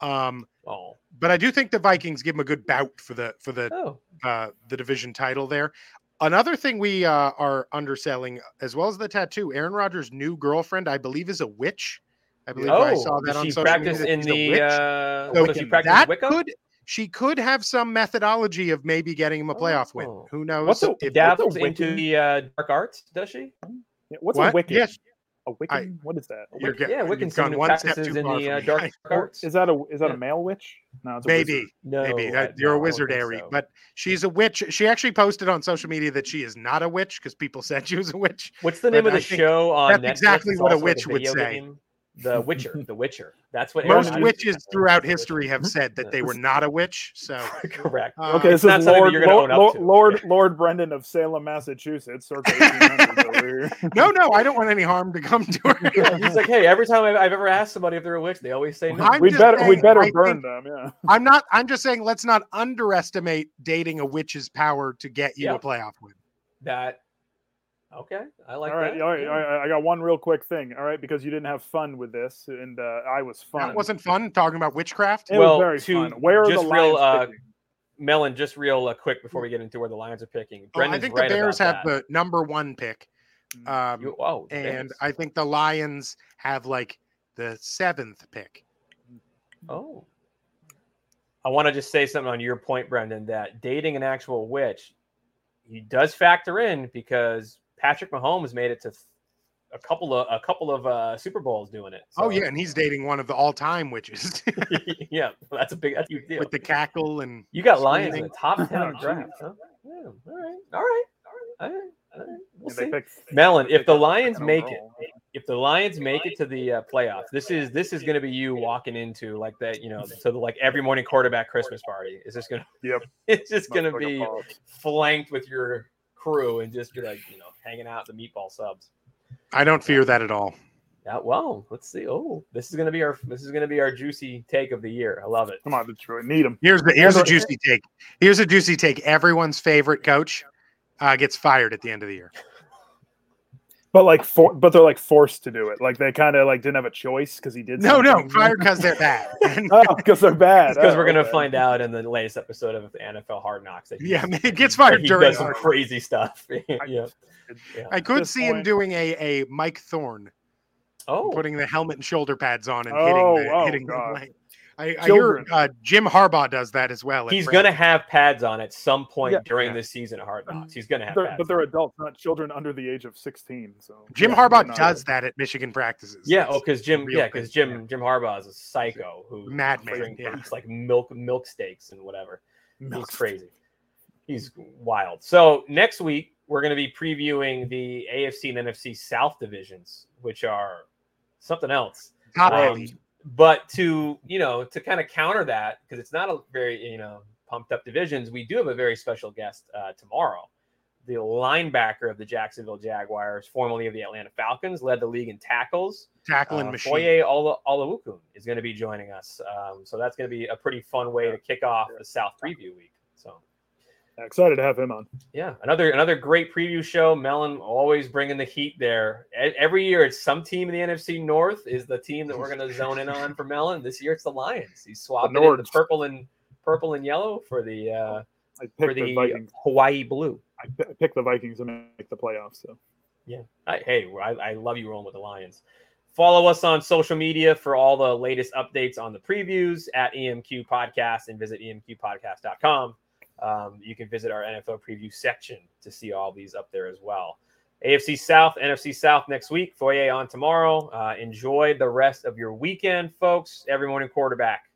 Um, Oh, but I do think the Vikings give them a good bout for the for the oh, uh, the division title there. Another thing we uh, are underselling, as well as the tattoo, Aaron Rodgers' new girlfriend, I believe, is a witch. I believe I oh. saw that on she social practice media. that in she's the? witch. Uh, So does she practice that Wicca? could she could have some methodology of maybe getting him a playoff win. Oh. Who knows? What's a- if- dabbles What's a into the uh, dark arts, does she? What's What? a Wiccan? Yes. A Wiccan? what is that? A Wiccan? get- yeah, you've Wiccan gone someone who one step practices too in far the uh, dark arts. Is that a is that Yeah. a male witch? No, it's a wizard. maybe, No, maybe I- you're no, a I wizard, don't think Airy, so. but she's a witch. She actually posted on social media that she is not a witch because people said she was a witch. What's the name but of the show on that's Netflix? exactly It's what a also like witch would say. game? The Witcher. The Witcher. That's what Aaron Most Rodgers witches is. throughout history have said that they were not a witch. So Correct. uh, Okay, it's this is Lord Lord, Lord, to. Lord Lord Brendan of Salem, Massachusetts, circa 1800s no, no, I don't want any harm to come to her. He's like, hey, every time I've, I've ever asked somebody if they're a witch, they always say no. I'm we better we better burn think- them. Yeah. I'm not. I'm just saying, let's not underestimate dating a witch's power to get you Yeah. a playoff win. That okay. I like all right, that. all right, Yeah. all right. I got one real quick thing. All right, because you didn't have fun with this, and uh, I was fun. That wasn't fun talking about witchcraft. It Well, was very to fun. Where are just the real, Lions uh. Melon, just real uh, quick before we get into where the Lions are picking. Oh, I think right the Bears have that. the number one pick, um, You, oh, the and Bears. I think the Lions have like the seventh pick. Oh. I want to just say something on your point, Brendan, that dating an actual witch, he does factor in because Patrick Mahomes made it to a couple of a couple of uh, Super Bowls doing it. Oh yeah, and he's dating one of the all-time witches yeah, that's a big that's a huge deal. with the cackle and you got Lions in the top ten Oh, of draft. Huh? Yeah, all right, all right, all right, all right. We'll Yeah, see. picked- Melon, if the Lions make it, if the Lions make it to the uh, playoffs, this is this is going to be you walking into like that, you know, to the like every morning quarterback Christmas party. Is this going to? Yep. It's just going to Much like a be flanked with your crew and just be like, you know, hanging out at the meatball subs. I don't fear that at all. Yeah, well, let's see. Oh, this is going to be our this is going to be our juicy take of the year. I love it. Come on, Detroit, need them. Here's the here's a juicy take. Here's a juicy take. Everyone's favorite coach uh, gets fired at the end of the year. But like, for, but they're like forced to do it. Like they kind of like didn't have a choice because he did. No, no, something. fired because they're bad. And, Oh, because they're bad. Because Oh, we're going to okay. find out in the latest episode of the NFL Hard Knocks that he- yeah, it gets that fired he during. does some crazy stuff. yeah. yeah. I could this see him doing a a Mike Thorn. Oh, putting the helmet and shoulder pads on and Oh, hitting the oh, hitting the God. Leg. I, I hear uh, Jim Harbaugh does that as well. he's going to have pads on at some point Yeah. during Yeah. this season at Hard Knocks. He's going to have They're, pads. but they're adults, not children under the age of sixteen. So Jim yeah, Harbaugh they're does that at Michigan practices. Yeah, It's oh, because Jim, yeah, because Jim, Jim Harbaugh is a psycho who Madman, drink- yeah. eats like milk, milk steaks and whatever. Milk He's crazy. He's wild. So next week we're going to be previewing the AFC and NFC South divisions, which are something else. top Um, heavy. But to you know to kind of counter that because it's not a very you know pumped up divisions we do have a very special guest uh, tomorrow. The linebacker of the jacksonville jaguars formerly of the atlanta falcons led the league in tackles. Tackling uh, machine. Foye Ola- Oluokun is going to be joining us um, so that's going to be a pretty fun way to kick off the south preview week so Excited to have him on. yeah, another another great preview show. Melon always bringing the heat there. Every year, it's some team in the NFC North is the team that we're going to zone in on for Melon. This year, it's the Lions. He's swapping in the purple and purple and yellow for the uh, for the, the Hawaii blue. I pi- I picked the Vikings to make the playoffs. So I, hey, I, I love you rolling with the Lions. Follow us on social media for all the latest updates on the previews at EMQ Podcast and visit emqpodcast.com. Um, you can visit our NFL preview section to see all these up there as well. AFC South, NFC South next week. Foyer on tomorrow. Uh, enjoy the rest of your weekend, folks. Every morning quarterback.